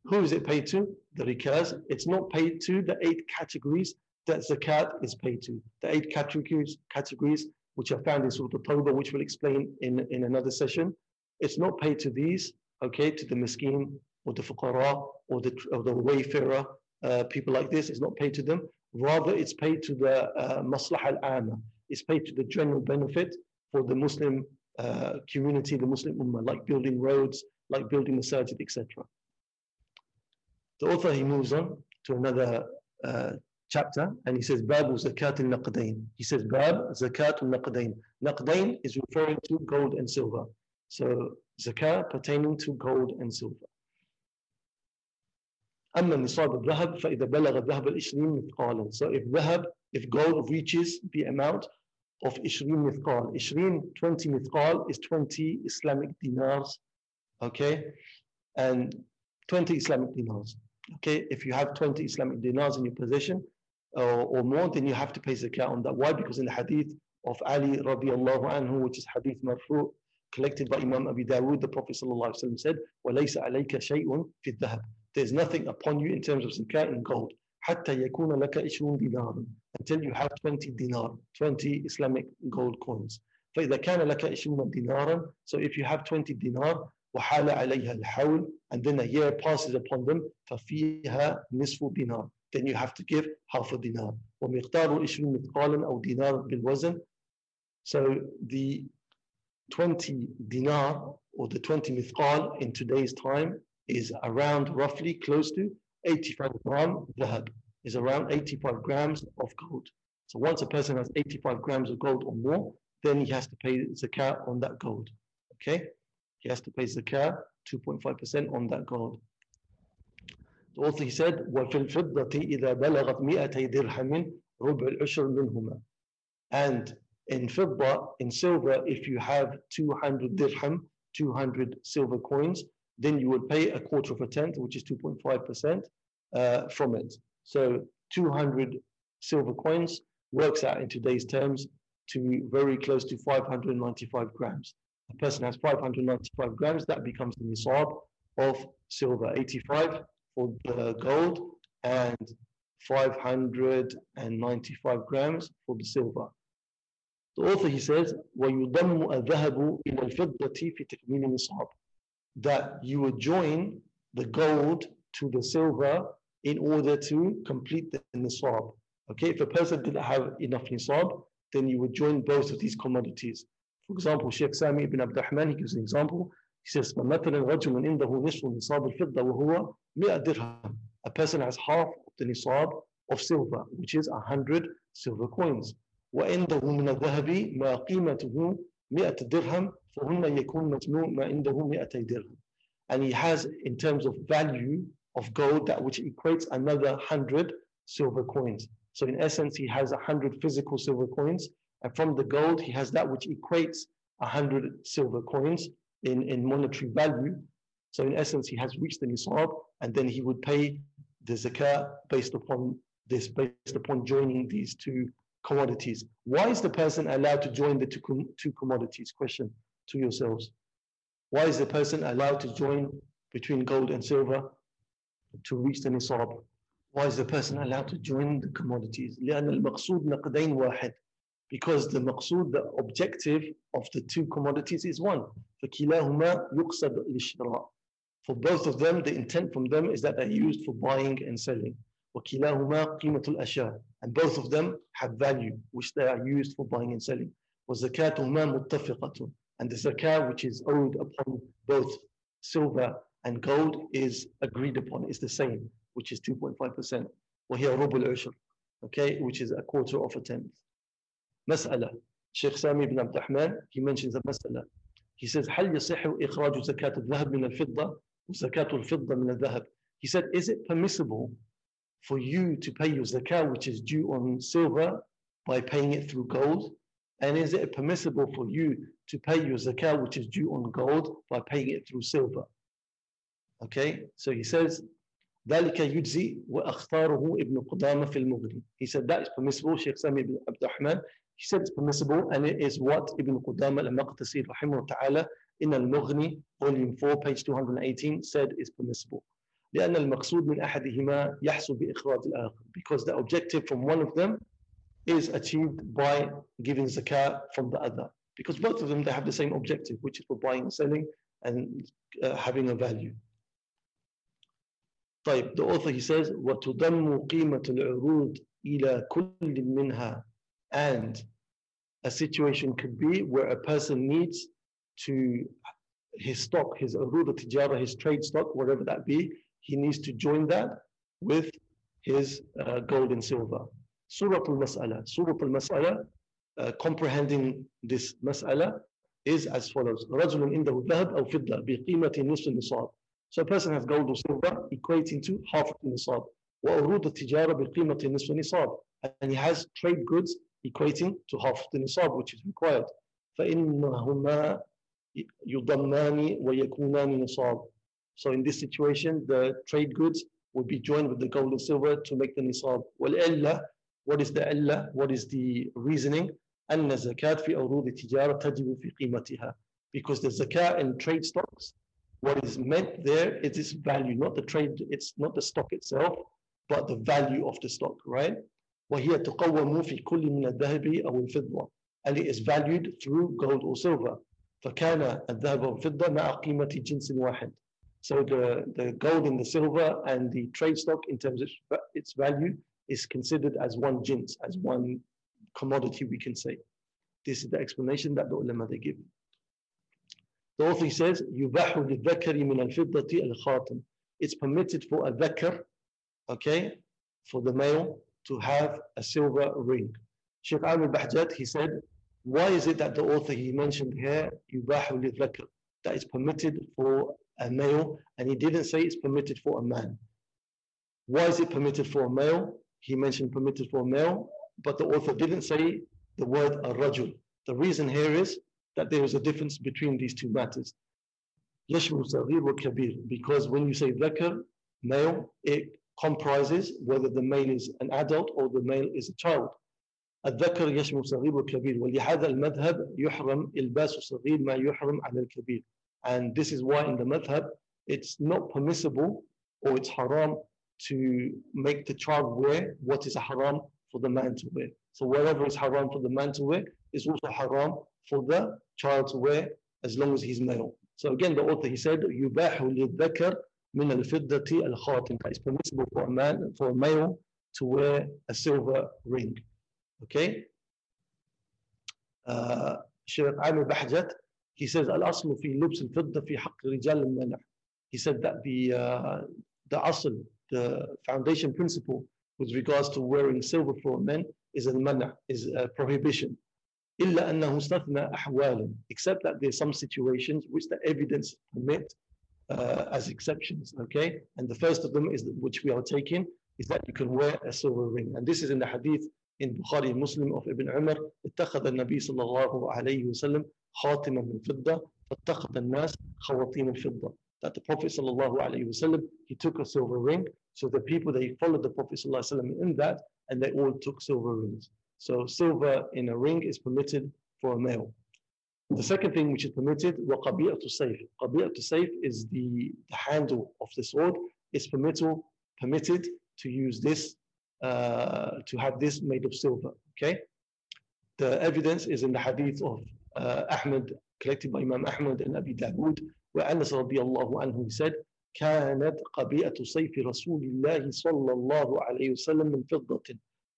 who is it paid to? The rikaz. It's not paid to the eight categories that zakat is paid to. The eight categories categories which are found in Surah Al-Tawbah, which we'll explain in, in another session. It's not paid to these, okay, to the miskin or the fuqara or the, or the wayfarer, uh, people like this. It's not paid to them. Rather, it's paid to the uh, maslah al-amma. It's paid to the general benefit for the Muslim uh, community, the Muslim ummah, like building roads, like building the masajid, etc. The author, he moves on to another uh, chapter and he says, Babu zakat al-naqdain. He says, Bab zakat al-naqdain. Naqdain is referring to gold and silver. So zakat pertaining to gold and silver. أما نصاب الذهب فإذا بلغ الذهب العشرين مثقالا so if ذهب if gold reaches the amount of 20 مثقال 20 20 مثقال is 20 Islamic dinars okay and 20 Islamic dinars okay if you have 20 Islamic dinars in your possession uh, or more then you have to pay zakat on that why because in the hadith of Ali radiallahu anhu which is hadith marfu collected by Imam Abi Dawood the Prophet sallallahu alaihi wasallam said وَلَيْسَ عَلَيْكَ شَيْءٌ فِي الذَّهَبِ there's nothing upon you in terms of zakat in gold. حتى يكون لك 20 دينار until you have 20 dinar, 20 Islamic gold coins. فإذا كان لك 20 دينارا so if you have 20 dinar وحال عليها الحول and then a year passes upon them ففيها نصف دينار then you have to give half a dinar ومقدار 20 مثقالا أو دينار بالوزن so the 20 dinar or the 20 mithqal in today's time is around roughly close to 85 gram dhahab, is around 85 grams of gold. So once a person has 85 grams of gold or more, then he has to pay zakat on that gold. Okay? He has to pay zakat 2.5% on that gold. Also he said, وَفِي الْفِضَّةِ إِذَا بَلَغَتْ مِئَتَيْ دِرْهَمٍ رُبْعِ الْعُشْرِ مِنْهُمَا And in fidda, in silver, if you have 200 dirham, 200 silver coins, then you would pay a quarter of a tenth, which is 2.5% uh, from it. So 200 silver coins works out in today's terms to very close to 595 grams. A person has 595 grams, that becomes the nisab of silver, 85 for the gold and 595 grams for the silver. The author he says, وَيُضَمُّ الذَّهَبُ إِلَى الْفِضَّةِ فِي تَكْمِيلِ النِّصَابِ That you would join the gold to the silver in order to complete the nisab. Okay, if a person didn't have enough nisab, then you would join both of these commodities. For example, Sheikh Sami ibn Abdurrahman, he gives an example. He says, مثلا رجل عنده نصف نصاب الفضة وهو 100 dirham. A person has half of the nisab of silver, which is 100 silver coins. وعنده من الذهب ما قيمته 100 درهم فهن يكون مجموع ما عنده 200 درهم. And he has, in terms of value of gold, that which equates another 100 silver coins. So in essence, he has 100 physical silver coins. And from the gold, he has that which equates 100 silver coins in, in monetary value. So in essence, he has reached the nisab, and then he would pay the zakah based upon this, based upon joining these two commodities. Why is the person allowed to join the two, two commodities? Question to yourselves. Why is the person allowed to join between gold and silver to reach the nisab? Why is the person allowed to join the commodities? لأن المقصود نقدين واحد. Because the maqsood, the objective of the two commodities is one. فكلاهما يقصد الاشتراء. For both of them, the intent from them is that they're used for buying and selling. وكلاهما قيمة الأشياء. And both of them have value, which they are used for buying and selling. وزكاتهما متفقة. And the zakah which is owed upon both silver and gold is agreed upon, is the same which is 2.5%. وهي ربع العشر, okay, which is a quarter of a tenth. مسألة. Sheikh Sami ibn Abdurrahman, he mentions a مسألة. He says, هل يصح إخراج زكاة الذهب من الفضة وزكاة الفضة من الذهب? He said, is it permissible for you to pay your zakah, which is due on silver, by paying it through gold? And is it permissible for you to pay your zakah, which is due on gold, by paying it through silver? Okay, so he says, ذلك يجزي واختاره ابن قدامه في المغني. He said that is permissible. Sheikh Sami ibn Abdurrahman, He said it's permissible, and it is what Ibn Qudamah al-Maqdisi rahimahullah ta'ala in Al-Mughni, volume 4, page 218, said is permissible. because the objective from one of them is achieved by giving zakat from the other. Because both of them they have the same objective which is for buying and selling and uh, having a value. the author he says وتضم قيمة العروض إلى كل منها. and a situation could be where a person needs to his stock, his urud tijara, his trade stock, whatever that be, he needs to join that with his uh, gold and silver. Surah al-Mas'ala. Surah al-Mas'ala, uh, comprehending this mas'ala, is as follows. رَجُلٌ إِنْدَهُ ذَهَبْ أَوْ فِضَّةٌ بِقِيمَةٍ نِصْفِ النِّصَابِ So a person has gold or silver equating to half of the nisab. وَأُرُودَ التِّجَارَةِ بِقِيمَةٍ نِصْفِ النِّصَابِ And he has trade goods equating to half of the nisab, which is required. فإنهما يضمان ويكونان نصاب. So in this situation, the trade goods would be joined with the gold and silver to make the nisab. والإلة, what is the illa? What is the reasoning? أن الزكاة في عروض التجارة تجب في قيمتها. Because the zakah in trade stocks, what is meant there is its value, not the trade, it's not the stock itself, but the value of the stock, right? وهي تقوم في كل من الذهب أو الفضة and it is valued through gold or silver فكان الذهب والفضة مع قيمة جنس واحد so the, the gold and the silver and the trade stock in terms of its value is considered as one jins, as one commodity we can say. This is the explanation that the ulama they give. The author says, يُبَاحُ لِلذَّكَرِ مِنَ الْفِضَّةِ الْخَاتِمِ It's permitted for a dhakar, okay, for the male to have a silver ring. Sheikh Al Bahjat, he said, why is it that the author he mentioned here, yubahu lidhakr, that is permitted for a male, and he didn't say it's permitted for a man. Why is it permitted for a male? He mentioned permitted for a male, but the author didn't say the word arrajul. The reason here is that there is a difference between these two matters. Yashmu Saghir wa Kabir, because when you say dhakr, male, it comprises whether the male is an adult or the male is a child. الذكر يشمل صغير وكبير ولهذا المذهب يحرم إلباس صغير ما يحرم على الكبير. And this is why in the madhab it's not permissible or it's haram to make the child wear what is haram for the man to wear. So whatever is haram for the man to wear is also haram for the child to wear as long as he's male. So again, the author he said, يباح للذكر من الفضة الخاتم. It's permissible for a man, for a male to wear a silver ring. Okay. Uh, Shaykh Amir Bahjat, he says, الأصل في لبس الفضة في حق رجال المنع. He said that the uh, the asl, the foundation principle with regards to wearing silver for men is a mana, is a prohibition. إلا أنه استثنى أحوالا, except that there's some situations which the evidence permit uh, as exceptions, okay? And the first of them is which we are taking is that you can wear a silver ring. And this is in the hadith in Bukhari Muslim of Ibn Umar, اتخذ النبي صلى الله عليه وسلم خاتما من فضة فاتخذ الناس خواتيم الفضة. That the Prophet صلى الله عليه وسلم, he took a silver ring. So the people, they followed the Prophet صلى الله عليه وسلم in that and they all took silver rings. So silver in a ring is permitted for a male. The second thing which is permitted, وَقَبِيَةُ سَيْفِ قَبِيَةُ سَيْف is the, the handle of the sword. It's permitted, permitted to use this, uh, to have this made of silver. Okay? The evidence is in the hadith of uh, Ahmed, collected by Imam Ahmed and Abi Dawood, where Anas radiallahu anhu he said, كانت قبيئة سيف رسول الله صلى الله عليه وسلم من فضة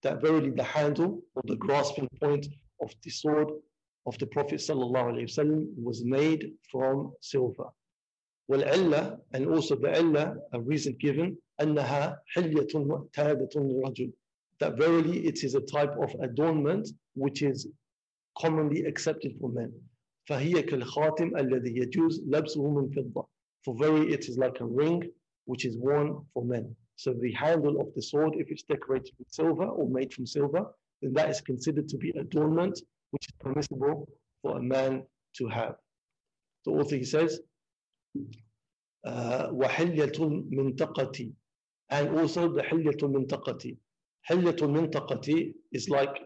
that verily the handle or the grasping point of the sword of the Prophet وسلم, was made from silver. والعلة and also the illah, a reason given, أنها حلية معتادة للرجل that verily it is a type of adornment which is commonly accepted for men. فهي كالخاتم الذي يجوز لبسه من فضة. For very it is like a ring which is worn for men. So the handle of the sword, if it's decorated with silver or made from silver, then that is considered to be adornment, which is permissible for a man to have. The author he says, uh, وَحِلْيَةُ مِنْتَقَتِي and also the حِلْيَةُ مِنْتَقَتِي حِلْيَةُ مِنْتَقَتِي is like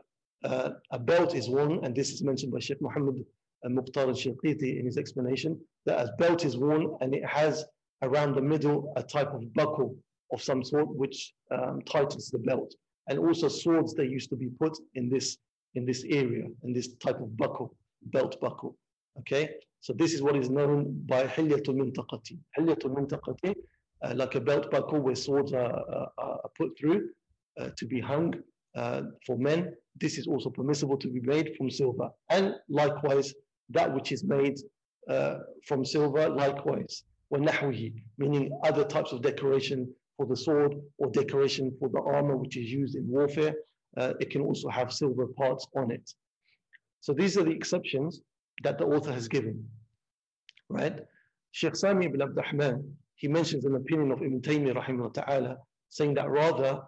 uh, a belt is worn, and this is mentioned by Sheikh Muhammad Mukhtar al-Shinqiti in his explanation, that a belt is worn and it has around the middle a type of buckle of some sort which um, tightens the belt. And also swords, they used to be put in this in this area, in this type of buckle, belt buckle. Okay, so this is what is known by Hilyatul Mintaqati. Hilyatul Mintaqati, uh, like a belt buckle where swords are, uh, are put through uh, to be hung uh, for men. This is also permissible to be made from silver. And likewise, that which is made uh, from silver, likewise. وَنَحْوِهِ Meaning other types of decoration for the sword or decoration for the armor which is used in warfare. Uh, it can also have silver parts on it. So these are the exceptions that the author has given, right? Sheikh Sami ibn Abdurrahman, he mentions an opinion of Ibn Taymiyyah rahimahullah ta'ala, saying that rather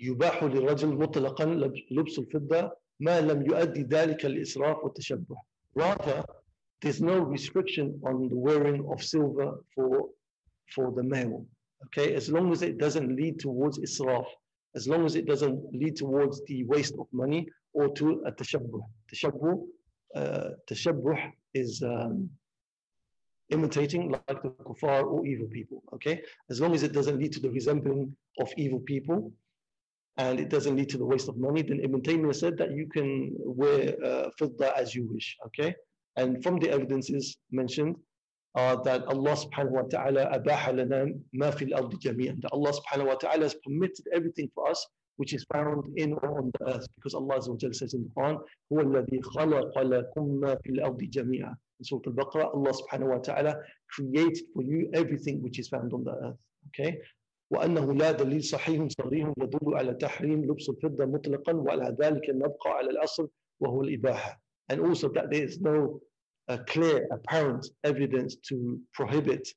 يباح للرجل مطلقا لبس الفضة ما لم يؤدي ذلك الإسراف والتشبه. Rather, there's no restriction on the wearing of silver for, for the male. Okay, as long as it doesn't lead towards israf, as long as it doesn't lead towards the waste of money or to a tashabbuh. Tashabbuh, uh, tashabbuh is um, imitating like the kuffar or evil people. Okay, as long as it doesn't lead to the resembling of evil people and it doesn't lead to the waste of money, then Ibn Taymiyyah said that you can wear uh, as you wish. Okay, and from the evidences mentioned, uh, that Allah subhanahu wa ta'ala abaha lana ma fil ardi jami'an. That Allah subhanahu wa ta'ala has permitted everything for us which is found in or on the earth. Because Allah says in the Quran, هو الذي خلق لكم ما في الأرض جميعا. In Surah Al-Baqarah, Allah subhanahu wa ta'ala created for you everything which is found on the earth. Okay? وأنه لا دليل صحيح صريح يدل على تحريم لبس الفضة مطلقا وعلى ذلك نبقى على الأصل وهو الإباحة. And also that there is no a clear, apparent evidence to prohibit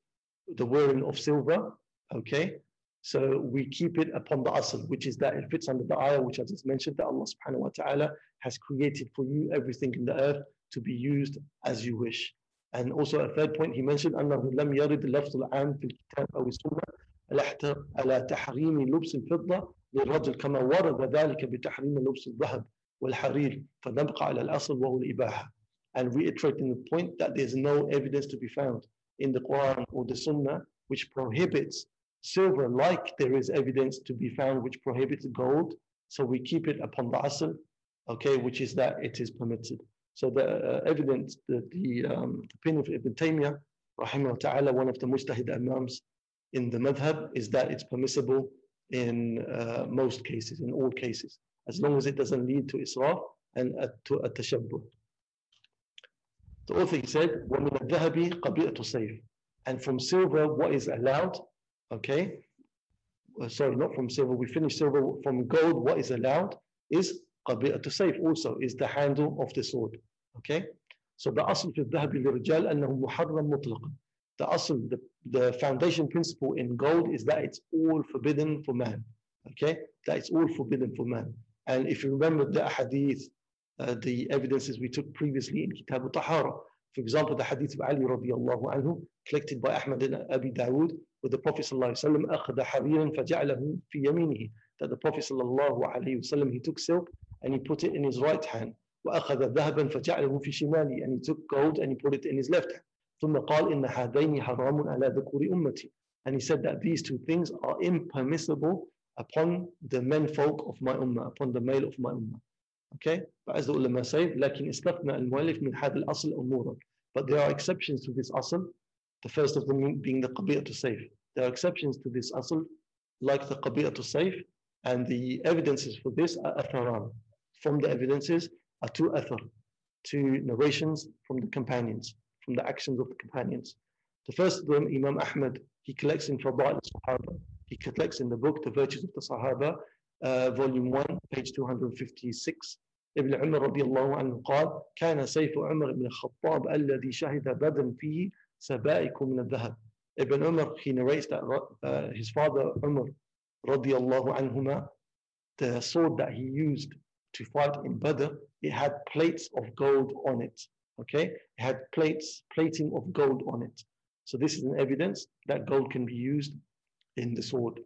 the wearing of silver. Okay, So we keep it upon the asl, which is that it fits under the ayah, which I just mentioned, that Allah subhanahu wa ta'ala has created for you everything in the earth to be used as you wish. And also a third point he mentioned أنه لم يرد اللفظ العام في الكتاب أو السنة على تحريم لبس الفضة للرجل كما ورد ذلك بتحريم لبس الذهب والحرير فنبقى على الأصل وهو الإباحة. and reiterating the point that there's no evidence to be found in the Quran or the Sunnah which prohibits silver like there is evidence to be found which prohibits gold. So we keep it upon the asl, okay, which is that it is permitted. So the uh, evidence, the, the um, opinion of Ibn Taymiyyah, rahimahullah ta'ala, one of the mujtahid imams in the madhab, is that it's permissible in uh, most cases, in all cases, as long as it doesn't lead to israf and uh, to a tashabbuh. The author he said, وَمِنَ الذَّهَبِ قَبِيئَةُ سَيْفٍ And from silver, what is allowed, okay? Uh, sorry, not from silver, we finished silver. From gold, what is allowed is قَبِيئَةُ سَيْف also, is the handle of the sword, okay? So the asl في الذهب للرجال أنه محرم مطلقا. The asl, the, the foundation principle in gold is that it's all forbidden for man, okay? That it's all forbidden for man. And if you remember the hadith uh, the evidences we took previously in Kitab al-Tahara. For example, the hadith of Ali radiallahu anhu, collected by Ahmad and Abi Dawood, where the Prophet sallallahu alayhi wa sallam, أخذ حريرا فجعله في يمينه. That the Prophet sallallahu alayhi wa sallam, he took silk and he put it in his right hand. وأخذ ذهبا فجعله في شماله. And he took gold and he put it in his left hand. ثم قال إن هذين حرام على ذكور أمتي. And he said that these two things are impermissible upon the men folk of my ummah, upon the male of my ummah. Okay, but as the ulama say, لكن استثنى المؤلف من هذا الأصل أمورا. But there are exceptions to this asl. The first of them being the qabiyah to safe. There are exceptions to this asl, like the qabiyah to safe, and the evidences for this are atharan. From the evidences are two athar, two narrations from the companions, from the actions of the companions. The first of them, Imam Ahmad, he collects in Fadail Sahaba. He collects in the book The Virtues of the Sahaba, uh, volume 1, page 256. ابن عمر رضي الله عنه قال كان سيف عمر بن الخطاب الذي شهد بدرا فيه سبائك من الذهب. Ibn Umar, he narrates that uh, his father Umar رضي الله عنهما, the sword that he used to fight in Badr, it had plates of gold on it. Okay, it had plates, plating of gold on it. So this is an evidence that gold can be used in the sword.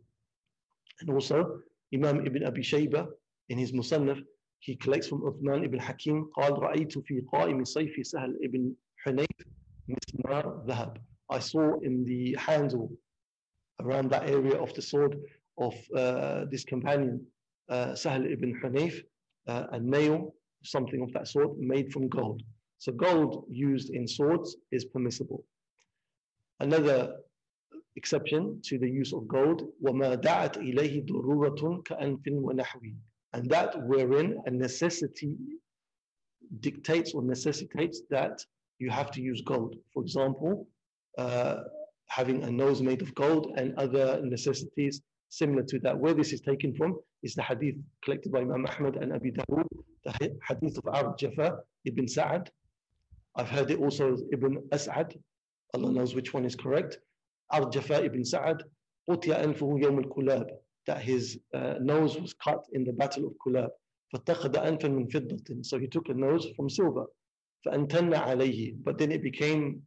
And also, Imam Ibn Abi Shayba, in his Musannaf, he collects from Uthman ibn Hakim, قال رأيت في قائم صيف سهل ibn Hunayf مسمار ذهب. I saw in the handle around that area of the sword of uh, this companion, uh, Sahal ibn Hunayf, uh, a nail, something of that sort, made from gold. So gold used in swords is permissible. Another exception to the use of gold, إِلَيْهِ ضُرُورَةٌ And that wherein a necessity dictates or necessitates that you have to use gold. For example, uh, having a nose made of gold and other necessities similar to that. Where this is taken from is the hadith collected by Imam Ahmad and Abi Dawud, the hadith of Arjafa ibn Sa'ad. I've heard it also as Ibn As'ad. Allah knows which one is correct. Ar-Jafa ibn Sa'ad, قُطِيَ أَنْفُهُ يَوْمُ الْكُلَابِ That his uh, nose was cut in the battle of Kulab. فَاتَّخَذَ أَنْفًا مِنْ فِضَّةٍ So he took a nose from silver. فَأَنْتَنَّ عَلَيْهِ But then it became,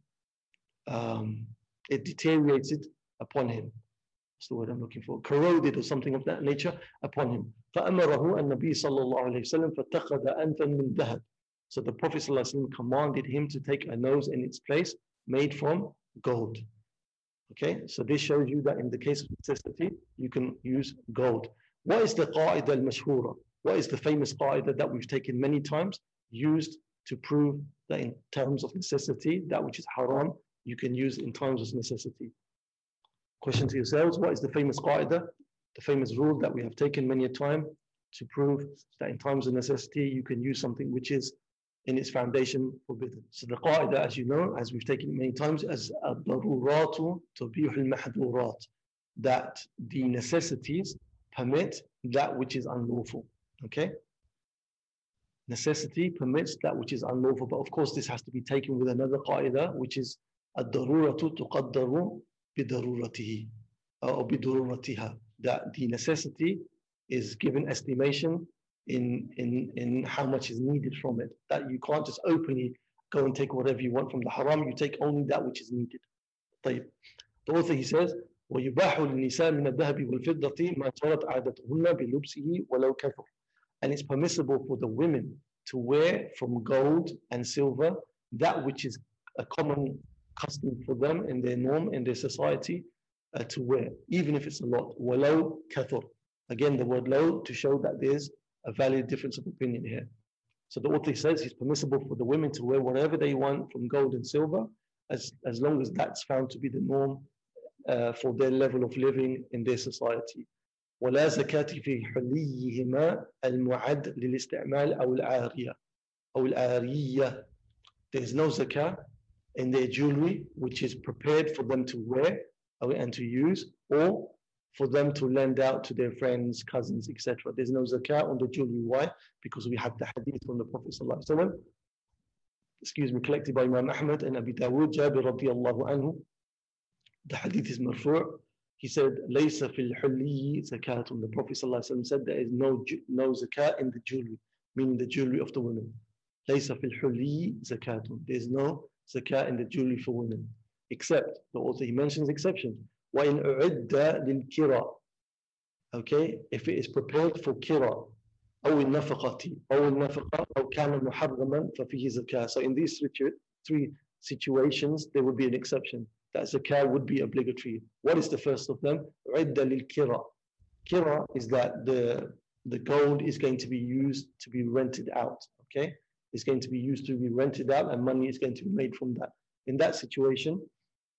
um, it deteriorated upon him. That's the word I'm looking for. Corroded or something of that nature upon him. فَأَمَرَهُ النَّبِي صلى الله عليه وسلم فَاتَّخَذَ أَنْفًا مِنْ ذَهَبٍ So the Prophet ﷺ commanded him to take a nose in its place made from gold. Okay, so this shows you that in the case of necessity, you can use gold. What is the qaida al-mashhura? What is the famous qaida that we've taken many times, used to prove that in terms of necessity, that which is haram, you can use in times of necessity. Question to yourselves, what is the famous qaida, the famous rule that we have taken many a time to prove that in times of necessity, you can use something which is in its foundation forbidden. So the qaida, as you know, as we've taken many times, as ad-daruratu tabih al-mahdurat, that the necessities permit that which is unlawful. Okay? Necessity permits that which is unlawful, but of course this has to be taken with another qaida, which is ad-daruratu tuqaddaru bidaruratihi uh, or bidururatiha. that the necessity is given estimation in, in, in how much is needed from it. That you can't just openly go and take whatever you want from the haram, you take only that which is needed. طيب. The author he says, ويباح للنساء من الذهب والفضة ما جرت عادتهن بلبسه ولو كثر. And it's permissible for the women to wear from gold and silver that which is a common custom for them in their norm, in their society, uh, to wear, even if it's a lot. ولو كثر. Again, the word low to show that there's a valid difference of opinion here. So the author says it's permissible for the women to wear whatever they want from gold and silver, as, as long as that's found to be the norm uh, for their level of living in their society. ولا زكاة في حليهما المعد للاستعمال أو العارية أو العارية. There's no zakah in their jewelry which is prepared for them to wear and to use or for them to lend out to their friends, cousins, etc. There's no zakat on the jewelry. Why? Because we have the hadith from the Prophet excuse me, collected by Imam Ahmad and Abi Dawood, Jabir radiallahu anhu. The hadith is marfu'. He said, Laysa fil hulli zakatun. The Prophet said there is no, no zakat in the jewelry, meaning the jewelry of the women. Laysa fil hulli zakatun. There is no zakat in the jewelry for women, except, the author, he mentions exception. وَإِنْ أُعِدَّ لِلْكِرَى Okay, if it is prepared for kira, أو النفقة أو النفقة أو كان محرما ففيه زكاة. So in these three, three situations, there would be an exception. That zakah would be obligatory. What is the first of them? عِدَّ لِلْكِرَى Kira is that the, the gold is going to be used to be rented out. Okay, It's going to be used to be rented out and money is going to be made from that. In that situation,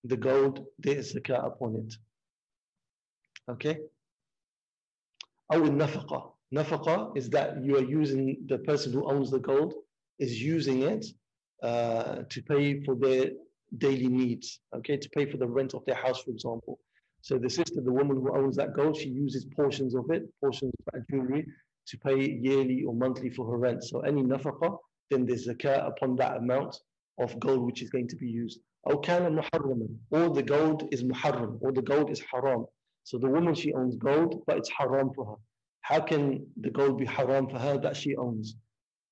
the gold, there is zakah upon it. Okay? أو النفقة. Nafaqa is that you are using, the person who owns the gold is using it uh, to pay for their daily needs, okay, to pay for the rent of their house, for example. So the sister, the woman who owns that gold, she uses portions of it, portions of that jewelry, to pay yearly or monthly for her rent. So any nafaqa, then there's zakah upon that amount of gold which is going to be used. أو كان محرما or the gold is muharram or the gold is haram. So the woman she owns gold but it's haram for her. How can the gold be haram for her that she owns?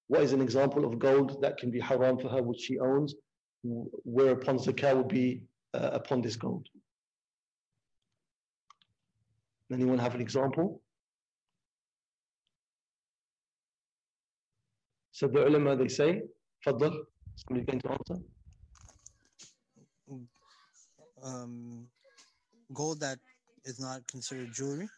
What is an example of gold that can be haram for her which she owns whereupon zakah would be uh, upon this gold? Anyone have an example? So the ulama they say, Fadl, somebody going to answer?
um, gold that is not considered jewelry?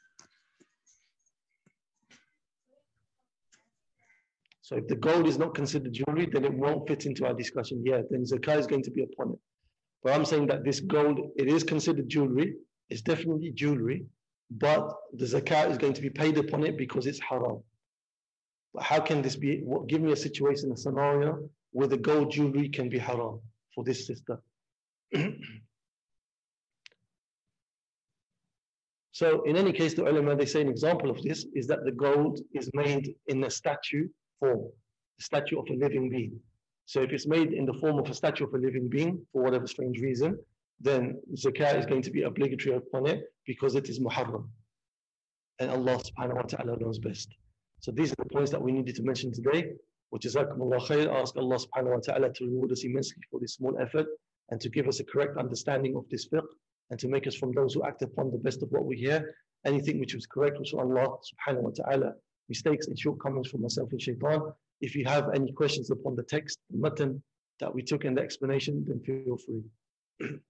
So if the gold is not considered jewelry, then it won't fit into our discussion here. Then zakah is going to be upon it. But I'm saying that this gold, it is considered jewelry. It's definitely jewelry, but the zakah is going to be paid upon it because it's haram. But how can this be? What, Give me a situation, a scenario where the gold jewelry can be haram for this sister. So in any case, the ulama, they say an example of this is that the gold is made in a statue form, a statue of a living being. So if it's made in the form of a statue of a living being, for whatever strange reason, then zakah is going to be obligatory upon it because it is muharram. And Allah subhanahu wa ta'ala knows best. So these are the points that we needed to mention today. Which is khair. Ask Allah subhanahu wa ta'ala to reward us immensely for this small effort and to give us a correct understanding of this fiqh and to make us from those who act upon the best of what we hear. Anything which was correct was Allah subhanahu wa ta'ala. Mistakes and shortcomings from myself and shaitan. If you have any questions upon the text, the matan that we took in the explanation, then feel free.